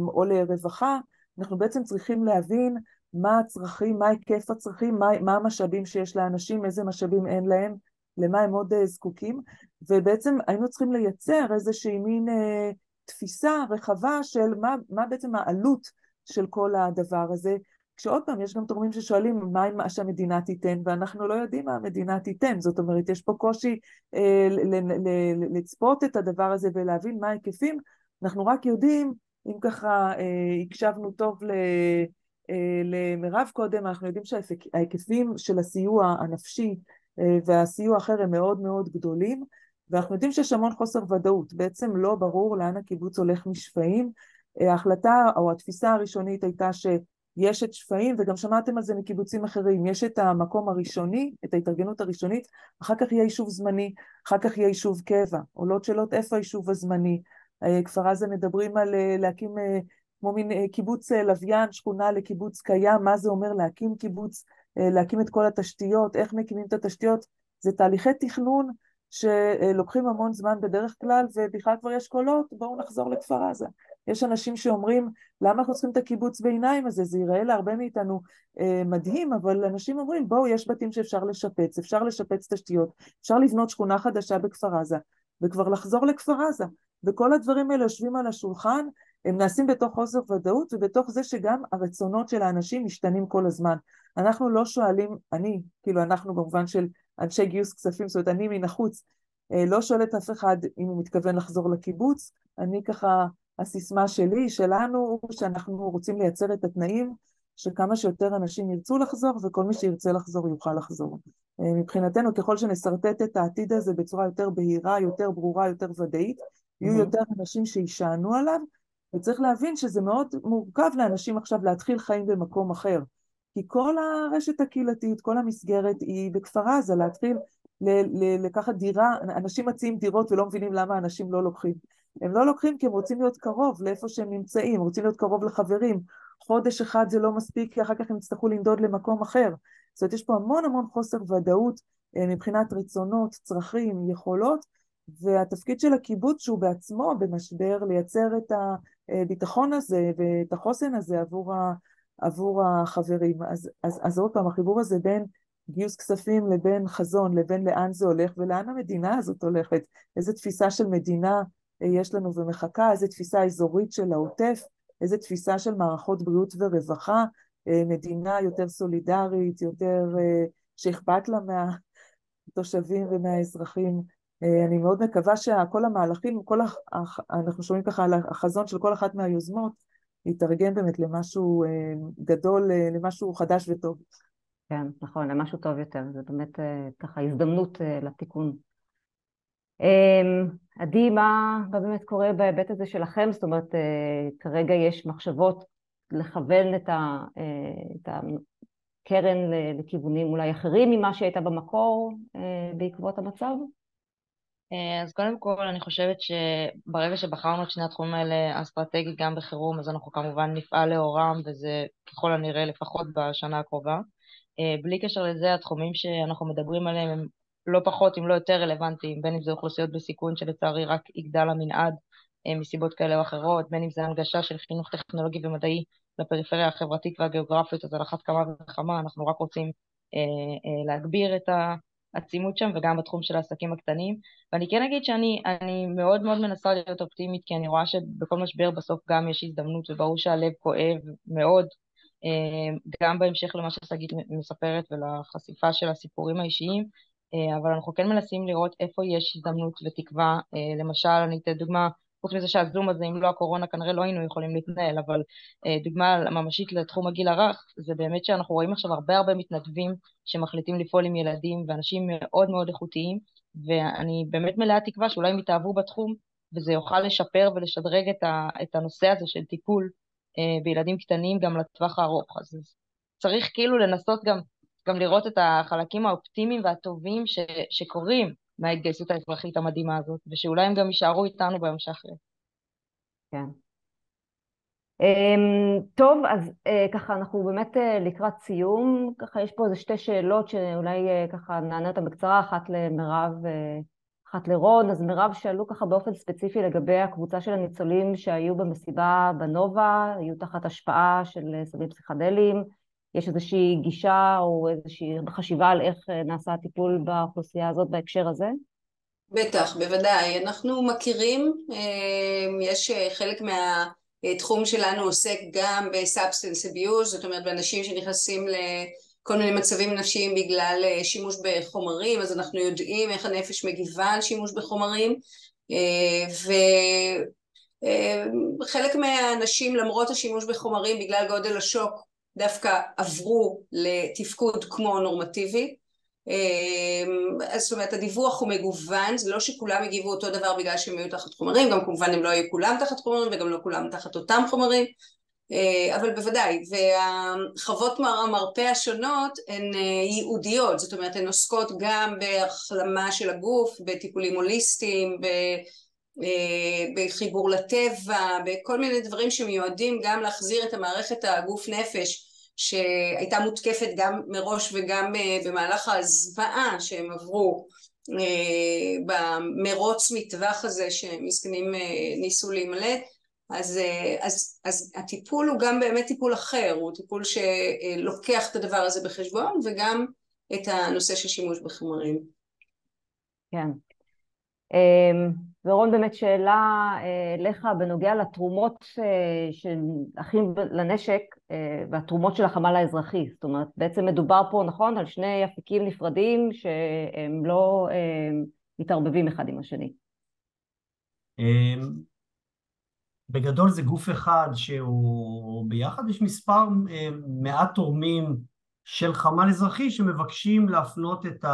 או לרווחה, אנחנו בעצם צריכים להבין מה הצרכים, מה היקף הצרכים, מה, מה המשאבים שיש לאנשים, איזה משאבים אין להם, למה הם עוד זקוקים, ובעצם היינו צריכים לייצר איזושהי מין אה, תפיסה רחבה של מה, מה בעצם העלות של כל הדבר הזה, כשעוד פעם יש גם תורמים ששואלים מה מה שהמדינה תיתן, ואנחנו לא יודעים מה המדינה תיתן, זאת אומרת יש פה קושי אה, לצפות את הדבר הזה ולהבין מה ההיקפים, אנחנו רק יודעים, אם ככה אה, הקשבנו טוב ל, אה, למירב קודם, אנחנו יודעים שההיקפים של הסיוע הנפשי אה, והסיוע האחר הם מאוד מאוד גדולים, ואנחנו יודעים שיש המון חוסר ודאות, בעצם לא ברור לאן הקיבוץ הולך משפעים. ההחלטה או התפיסה הראשונית הייתה שיש את שפעים, וגם שמעתם על זה מקיבוצים אחרים, יש את המקום הראשוני, את ההתארגנות הראשונית, אחר כך יהיה יישוב זמני, אחר כך יהיה יישוב קבע, עולות שאלות איפה היישוב הזמני, כפר עזה מדברים על להקים כמו מין קיבוץ לוויין, שכונה לקיבוץ קיים, מה זה אומר להקים קיבוץ, להקים את כל התשתיות, איך מקימים את התשתיות, זה תהליכי תכנון שלוקחים המון זמן בדרך כלל, ובכלל כבר יש קולות, בואו נחזור לכפר עזה. יש אנשים שאומרים, למה אנחנו צריכים את הקיבוץ ביניים הזה? זה ייראה להרבה מאיתנו אה, מדהים, אבל אנשים אומרים, בואו, יש בתים שאפשר לשפץ, אפשר לשפץ תשתיות, אפשר לבנות שכונה חדשה בכפר עזה, וכבר לחזור לכפר עזה. וכל הדברים האלה יושבים על השולחן, הם נעשים בתוך חוסר ודאות ובתוך זה שגם הרצונות של האנשים משתנים כל הזמן. אנחנו לא שואלים, אני, כאילו אנחנו במובן של אנשי גיוס כספים, זאת אומרת אני מן החוץ, אה, לא שואלת אף אחד אם הוא מתכוון לחזור לקיבוץ, אני ככה, הסיסמה שלי, שלנו, שאנחנו רוצים לייצר את התנאים שכמה שיותר אנשים ירצו לחזור וכל מי שירצה לחזור יוכל לחזור. אה, מבחינתנו ככל שנשרטט את העתיד הזה בצורה יותר בהירה, יותר ברורה, יותר ודאית, יהיו mm-hmm. יותר אנשים שיישענו עליו, וצריך להבין שזה מאוד מורכב לאנשים עכשיו להתחיל חיים במקום אחר. כי כל הרשת הקהילתית, כל המסגרת היא בכפר עזה, להתחיל ל- ל- לקחת דירה, אנשים מציעים דירות ולא מבינים למה אנשים לא לוקחים. הם לא לוקחים כי הם רוצים להיות קרוב לאיפה שהם נמצאים, רוצים להיות קרוב לחברים. חודש אחד זה לא מספיק, כי אחר כך הם יצטרכו לנדוד למקום אחר. זאת אומרת, יש פה המון המון חוסר ודאות אה, מבחינת רצונות, צרכים, יכולות, והתפקיד של הקיבוץ שהוא בעצמו במשבר לייצר את הביטחון הזה ואת החוסן הזה עבור, ה, עבור החברים. אז, אז, אז עוד פעם, החיבור הזה בין גיוס כספים לבין חזון, לבין לאן זה הולך ולאן המדינה הזאת הולכת, איזה תפיסה של מדינה יש לנו ומחכה, איזה תפיסה אזורית של העוטף, איזה תפיסה של מערכות בריאות ורווחה, מדינה יותר סולידרית, יותר שאכפת לה מהתושבים ומהאזרחים. אני מאוד מקווה שכל המהלכים, כל הח... אנחנו שומעים ככה על החזון של כל אחת מהיוזמות, יתרגם באמת למשהו גדול, למשהו חדש וטוב. כן, נכון, למשהו טוב יותר, זה באמת אה, ככה הזדמנות אה, לתיקון. עדי, מה, באמת קורה בהיבט הזה שלכם? זאת אומרת, אה, כרגע יש מחשבות לכוון את הקרן לכיוונים אולי אחרים ממה שהייתה במקור בעקבות המצב? אז קודם כל אני חושבת שברגע שבחרנו את שני התחומים האלה אסטרטגית גם בחירום אז אנחנו כמובן נפעל לאורם וזה ככל הנראה לפחות בשנה הקרובה. אה, בלי קשר לזה, התחומים שאנחנו מדברים עליהם הם לא פחות, אם לא יותר רלוונטיים, בין אם זה אוכלוסיות בסיכון שלצערי רק יגדל המנעד אה, מסיבות כאלה או אחרות, בין אם זה הנגשה של חינוך טכנולוגי ומדעי לפריפריה החברתית והגיאוגרפית, אז על אחת כמה וכמה אנחנו רק רוצים אה, להגביר את העצימות שם, וגם בתחום של העסקים הקטנים. ואני כן אגיד שאני מאוד מאוד מנסה להיות אופטימית, כי אני רואה שבכל משבר בסוף גם יש הזדמנות, וברור שהלב כואב מאוד אה, גם בהמשך למה ששגית מספרת ולחשיפה של הסיפורים האישיים, אה, אבל אנחנו כן מנסים לראות איפה יש הזדמנות ותקווה. אה, למשל, אני אתן דוגמה, חוץ מזה שהזום הזה, אם לא הקורונה, כנראה לא היינו יכולים להתנהל, אבל דוגמה ממשית לתחום הגיל הרך, זה באמת שאנחנו רואים עכשיו הרבה הרבה מתנדבים שמחליטים לפעול עם ילדים ואנשים מאוד מאוד איכותיים, ואני באמת מלאה תקווה שאולי הם יתאהבו בתחום וזה יוכל לשפר ולשדרג את הנושא הזה של טיפול אה, בילדים קטנים גם לטווח הארוך. אז צריך כאילו לנסות גם, גם לראות את החלקים האופטימיים והטובים ש, שקורים מההתגייסות האזרחית המדהימה הזאת, ושאולי הם גם יישארו איתנו ביום שאחרי. כן. Um, טוב, אז uh, ככה אנחנו באמת uh, לקראת סיום, ככה יש פה איזה שתי שאלות שאולי uh, ככה נענה אותן בקצרה, אחת למירב אחת לרון, אז מירב שאלו ככה באופן ספציפי לגבי הקבוצה של הניצולים שהיו במסיבה בנובה, היו תחת השפעה של סמים פסיכדליים, יש איזושהי גישה או איזושהי חשיבה על איך נעשה הטיפול באוכלוסייה הזאת בהקשר הזה? בטח, בוודאי. אנחנו מכירים, אה, יש חלק מהתחום שלנו עוסק גם ב substance abuse, זאת אומרת באנשים שנכנסים ל... כל מיני מצבים נפשיים בגלל אה, שימוש בחומרים, אז אנחנו יודעים איך הנפש מגיבה על שימוש בחומרים, אה, וחלק אה, מהאנשים למרות השימוש בחומרים בגלל גודל השוק דווקא עברו לתפקוד כמו נורמטיבי. אז זאת אומרת הדיווח הוא מגוון, זה לא שכולם הגיבו אותו דבר בגלל שהם היו תחת חומרים, גם כמובן הם לא היו כולם תחת חומרים וגם לא כולם תחת אותם חומרים, אה, אבל בוודאי, והחוות המרפא השונות הן אה, ייעודיות, זאת אומרת הן עוסקות גם בהחלמה של הגוף, בטיפולים הוליסטיים, אה, בחיבור לטבע, בכל מיני דברים שמיועדים גם להחזיר את המערכת הגוף נפש שהייתה מותקפת גם מראש וגם במהלך הזוועה שהם עברו במרוץ מטווח הזה שמסכנים ניסו להימלט אז, אז, אז הטיפול הוא גם באמת טיפול אחר, הוא טיפול שלוקח את הדבר הזה בחשבון וגם את הנושא של שימוש בחומרים. כן. אמ, ורון, באמת שאלה אה, לך בנוגע לתרומות אה, של אחים לנשק אה, והתרומות של החמ"ל האזרחי. זאת אומרת, בעצם מדובר פה, נכון, על שני אפיקים נפרדים שהם לא מתערבבים אחד עם השני. אמ, בגדול זה גוף אחד שהוא ביחד, יש מספר מעט תורמים של חמ"ל אזרחי שמבקשים להפנות את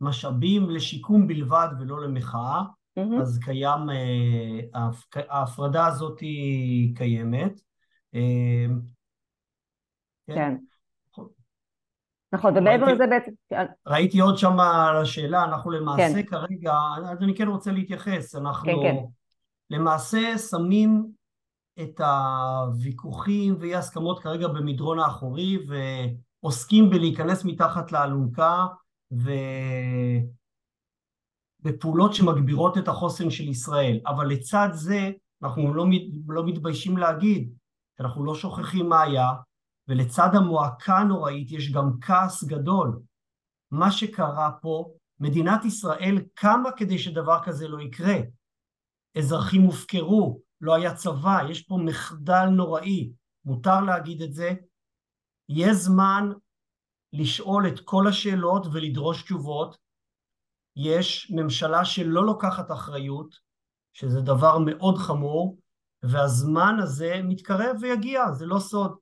המשאבים לשיקום בלבד ולא למחאה. Mm-hmm. אז קיים, אה, ההפרדה הזאת היא קיימת. אה, כן. כן. נכון, ומעבר לזה בעצם... ראיתי עוד שם על השאלה, אנחנו למעשה כן. כרגע, אז אני כן רוצה להתייחס, אנחנו כן, כן. למעשה שמים את הוויכוחים ואי הסכמות כרגע במדרון האחורי ועוסקים בלהיכנס מתחת לאלונקה ו... בפעולות שמגבירות את החוסן של ישראל. אבל לצד זה, אנחנו לא, לא מתביישים להגיד, אנחנו לא שוכחים מה היה, ולצד המועקה הנוראית יש גם כעס גדול. מה שקרה פה, מדינת ישראל קמה כדי שדבר כזה לא יקרה. אזרחים הופקרו, לא היה צבא, יש פה מחדל נוראי, מותר להגיד את זה. יהיה זמן לשאול את כל השאלות ולדרוש תשובות, יש ממשלה שלא לוקחת אחריות, שזה דבר מאוד חמור, והזמן הזה מתקרב ויגיע, זה לא סוד.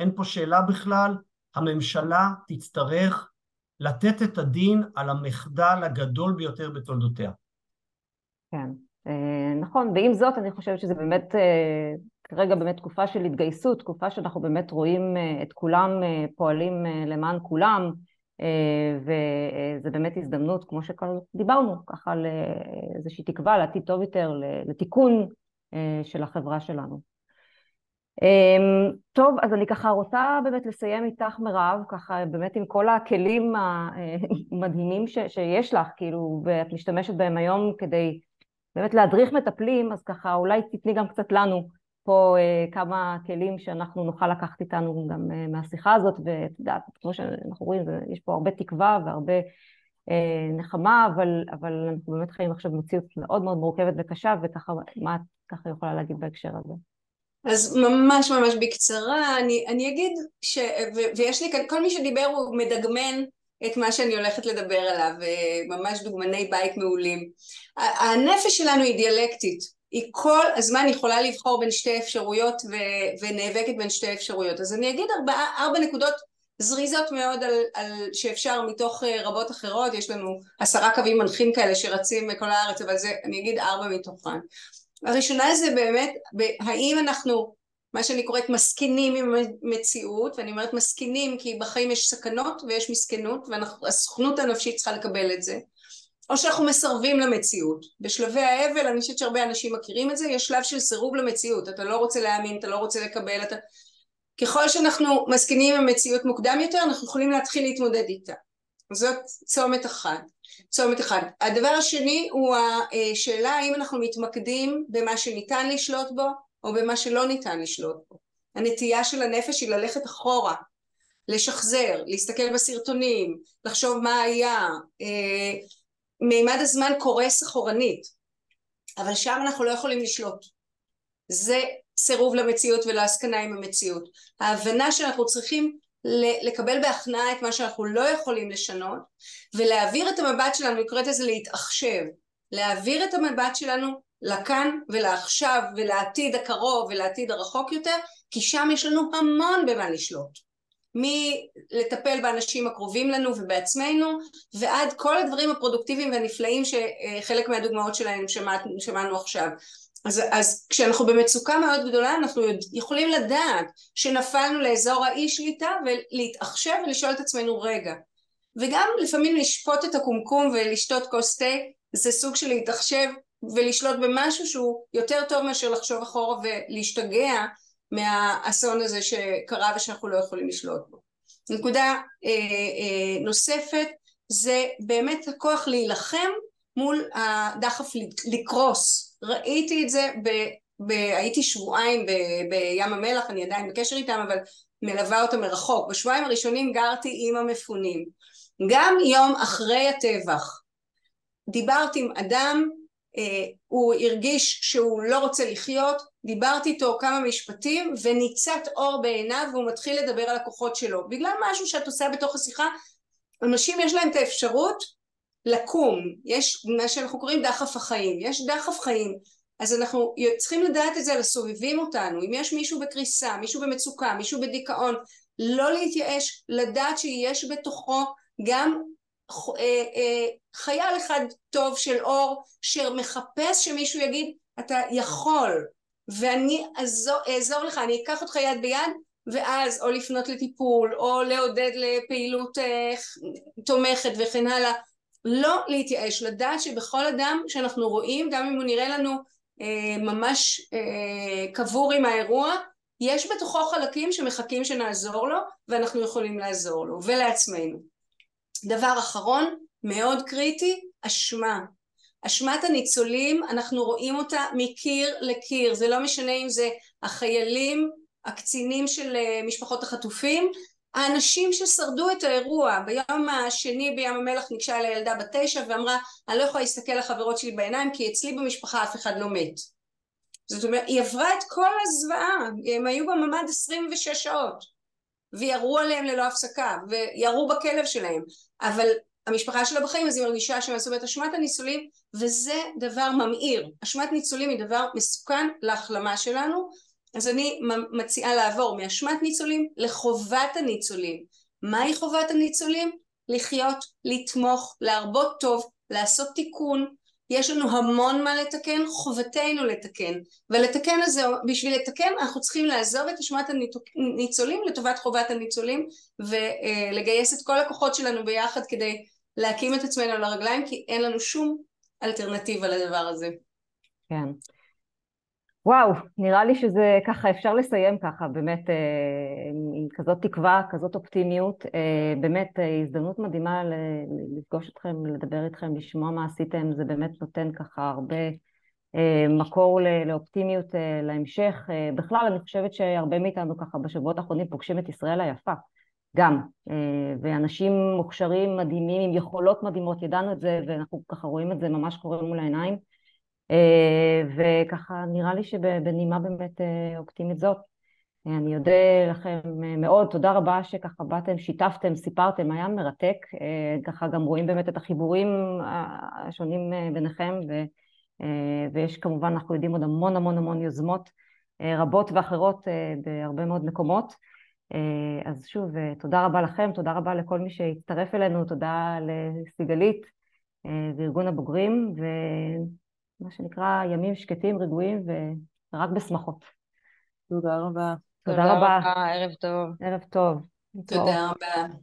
אין פה שאלה בכלל, הממשלה תצטרך לתת את הדין על המחדל הגדול ביותר בתולדותיה. כן, אה, נכון, ועם זאת אני חושבת שזה באמת אה, כרגע באמת תקופה של התגייסות, תקופה שאנחנו באמת רואים אה, את כולם פועלים למען כולם, וזה באמת הזדמנות, כמו שדיברנו, ככה לאיזושהי תקווה לעתיד טוב יותר, לתיקון אה, של החברה שלנו. אמ, טוב, אז אני ככה רוצה באמת לסיים איתך מירב, ככה באמת עם כל הכלים המדהימים ש, שיש לך, כאילו, ואת משתמשת בהם היום כדי באמת להדריך מטפלים, אז ככה אולי תתני גם קצת לנו פה אה, כמה כלים שאנחנו נוכל לקחת איתנו גם אה, מהשיחה הזאת, ואת יודעת, כמו שאנחנו רואים, יש פה הרבה תקווה והרבה אה, נחמה, אבל, אבל אנחנו באמת חיים עכשיו במציאות מאוד מאוד מורכבת וקשה, וככה, מה את ככה יכולה להגיד בהקשר הזה? אז ממש ממש בקצרה, אני, אני אגיד, ש, ו, ויש לי כאן, כל מי שדיבר הוא מדגמן את מה שאני הולכת לדבר עליו, ממש דוגמני בית מעולים. הנפש שלנו היא דיאלקטית, היא כל הזמן יכולה לבחור בין שתי אפשרויות ו- ונאבקת בין שתי אפשרויות. אז אני אגיד ארבע, ארבע נקודות זריזות מאוד על, על שאפשר מתוך אה, רבות אחרות, יש לנו עשרה קווים מנחים כאלה שרצים בכל הארץ, אבל זה, אני אגיד ארבע מתוכן. הראשונה זה באמת, האם אנחנו, מה שאני קוראת מסכינים עם המציאות, ואני אומרת מסכינים כי בחיים יש סכנות ויש מסכנות, והסוכנות הנפשית צריכה לקבל את זה. או שאנחנו מסרבים למציאות. בשלבי האבל, אני חושבת שהרבה אנשים מכירים את זה, יש שלב של סירוב למציאות, אתה לא רוצה להאמין, אתה לא רוצה לקבל, אתה... ככל שאנחנו מסכימים עם המציאות מוקדם יותר, אנחנו יכולים להתחיל להתמודד איתה. זאת צומת אחת. צומת אחד. הדבר השני הוא השאלה האם אנחנו מתמקדים במה שניתן לשלוט בו, או במה שלא ניתן לשלוט בו. הנטייה של הנפש היא ללכת אחורה, לשחזר, להסתכל בסרטונים, לחשוב מה היה, אה, מימד הזמן קורס אחורנית, אבל שם אנחנו לא יכולים לשלוט. זה סירוב למציאות ולהסכנה עם המציאות. ההבנה שאנחנו צריכים לקבל בהכנעה את מה שאנחנו לא יכולים לשנות ולהעביר את המבט שלנו, אני קוראת לזה להתעחשב, להעביר את המבט שלנו לכאן ולעכשיו ולעתיד הקרוב ולעתיד הרחוק יותר, כי שם יש לנו המון במה לשלוט. מלטפל באנשים הקרובים לנו ובעצמנו ועד כל הדברים הפרודוקטיביים והנפלאים שחלק מהדוגמאות שלהם שמענו, שמענו עכשיו. אז, אז כשאנחנו במצוקה מאוד גדולה אנחנו יכולים לדעת שנפלנו לאזור האי שליטה ולהתעחשב ולשאול את עצמנו רגע. וגם לפעמים לשפוט את הקומקום ולשתות כוס תה זה סוג של להתעחשב ולשלוט במשהו שהוא יותר טוב מאשר לחשוב אחורה ולהשתגע מהאסון הזה שקרה ושאנחנו לא יכולים לשלוט בו. נקודה אה, אה, נוספת זה באמת הכוח להילחם מול הדחף לקרוס. ראיתי את זה ב, הייתי שבועיים ב, בים המלח, אני עדיין בקשר איתם, אבל מלווה אותם מרחוק. בשבועיים הראשונים גרתי עם המפונים. גם יום אחרי הטבח דיברתי עם אדם, הוא הרגיש שהוא לא רוצה לחיות, דיברתי איתו כמה משפטים וניצת אור בעיניו והוא מתחיל לדבר על הכוחות שלו. בגלל משהו שאת עושה בתוך השיחה, אנשים יש להם את האפשרות לקום, יש מה שאנחנו קוראים דחף החיים, יש דחף חיים, אז אנחנו צריכים לדעת את זה על הסובבים אותנו, אם יש מישהו בקריסה, מישהו במצוקה, מישהו בדיכאון, לא להתייאש, לדעת שיש בתוכו גם אה, אה, חייל אחד טוב של אור שמחפש שמישהו יגיד אתה יכול ואני אעזור לך, אני אקח אותך יד ביד ואז או לפנות לטיפול או לעודד לפעילות אה, תומכת וכן הלאה לא להתייאש, לדעת שבכל אדם שאנחנו רואים, גם אם הוא נראה לנו אה, ממש אה, קבור עם האירוע, יש בתוכו חלקים שמחכים שנעזור לו ואנחנו יכולים לעזור לו ולעצמנו. דבר אחרון, מאוד קריטי, אשמה. אשמת הניצולים, אנחנו רואים אותה מקיר לקיר, זה לא משנה אם זה החיילים, הקצינים של אה, משפחות החטופים, האנשים ששרדו את האירוע, ביום השני בים המלח ניגשה אליי ילדה בת תשע ואמרה אני לא יכולה להסתכל לחברות שלי בעיניים כי אצלי במשפחה אף אחד לא מת. זאת אומרת, היא עברה את כל הזוועה, הם היו בממ"ד 26 שעות וירו עליהם ללא הפסקה וירו בכלב שלהם, אבל המשפחה שלה בחיים אז היא מרגישה שהם עשו את אשמת הניצולים וזה דבר ממאיר, אשמת ניצולים היא דבר מסוכן להחלמה שלנו אז אני מציעה לעבור מאשמת ניצולים לחובת הניצולים. מהי חובת הניצולים? לחיות, לתמוך, להרבות טוב, לעשות תיקון. יש לנו המון מה לתקן, חובתנו לתקן. ולתקן הזה, בשביל לתקן אנחנו צריכים לעזוב את אשמת הניצולים לטובת חובת הניצולים ולגייס את כל הכוחות שלנו ביחד כדי להקים את עצמנו על הרגליים כי אין לנו שום אלטרנטיבה לדבר הזה. כן. וואו, נראה לי שזה ככה, אפשר לסיים ככה, באמת, אה, עם כזאת תקווה, כזאת אופטימיות. אה, באמת, אה, הזדמנות מדהימה לפגוש אתכם, לדבר איתכם, לשמוע מה עשיתם, זה באמת נותן ככה הרבה מקור לאופטימיות להמשך. בכלל, אני חושבת שהרבה מאיתנו ככה בשבועות האחרונים פוגשים את ישראל היפה, גם. ואנשים מוכשרים, מדהימים, עם יכולות מדהימות, ידענו את זה, ואנחנו ככה רואים את זה ממש קורה מול העיניים. אה, וככה נראה לי שבנימה באמת אה, אופטימית זאת, אה, אני אודה לכם מאוד, תודה רבה שככה באתם, שיתפתם, סיפרתם, היה מרתק, ככה גם רואים באמת את החיבורים השונים ביניכם, ו, ויש כמובן, אנחנו יודעים עוד המון המון המון יוזמות רבות ואחרות בהרבה מאוד מקומות. אז שוב, תודה רבה לכם, תודה רבה לכל מי שהצטרף אלינו, תודה לסיגלית וארגון הבוגרים, ו... מה שנקרא ימים שקטים, רגועים ורק בשמחות. תודה רבה. תודה רבה. ערב טוב. ערב טוב. תודה רבה.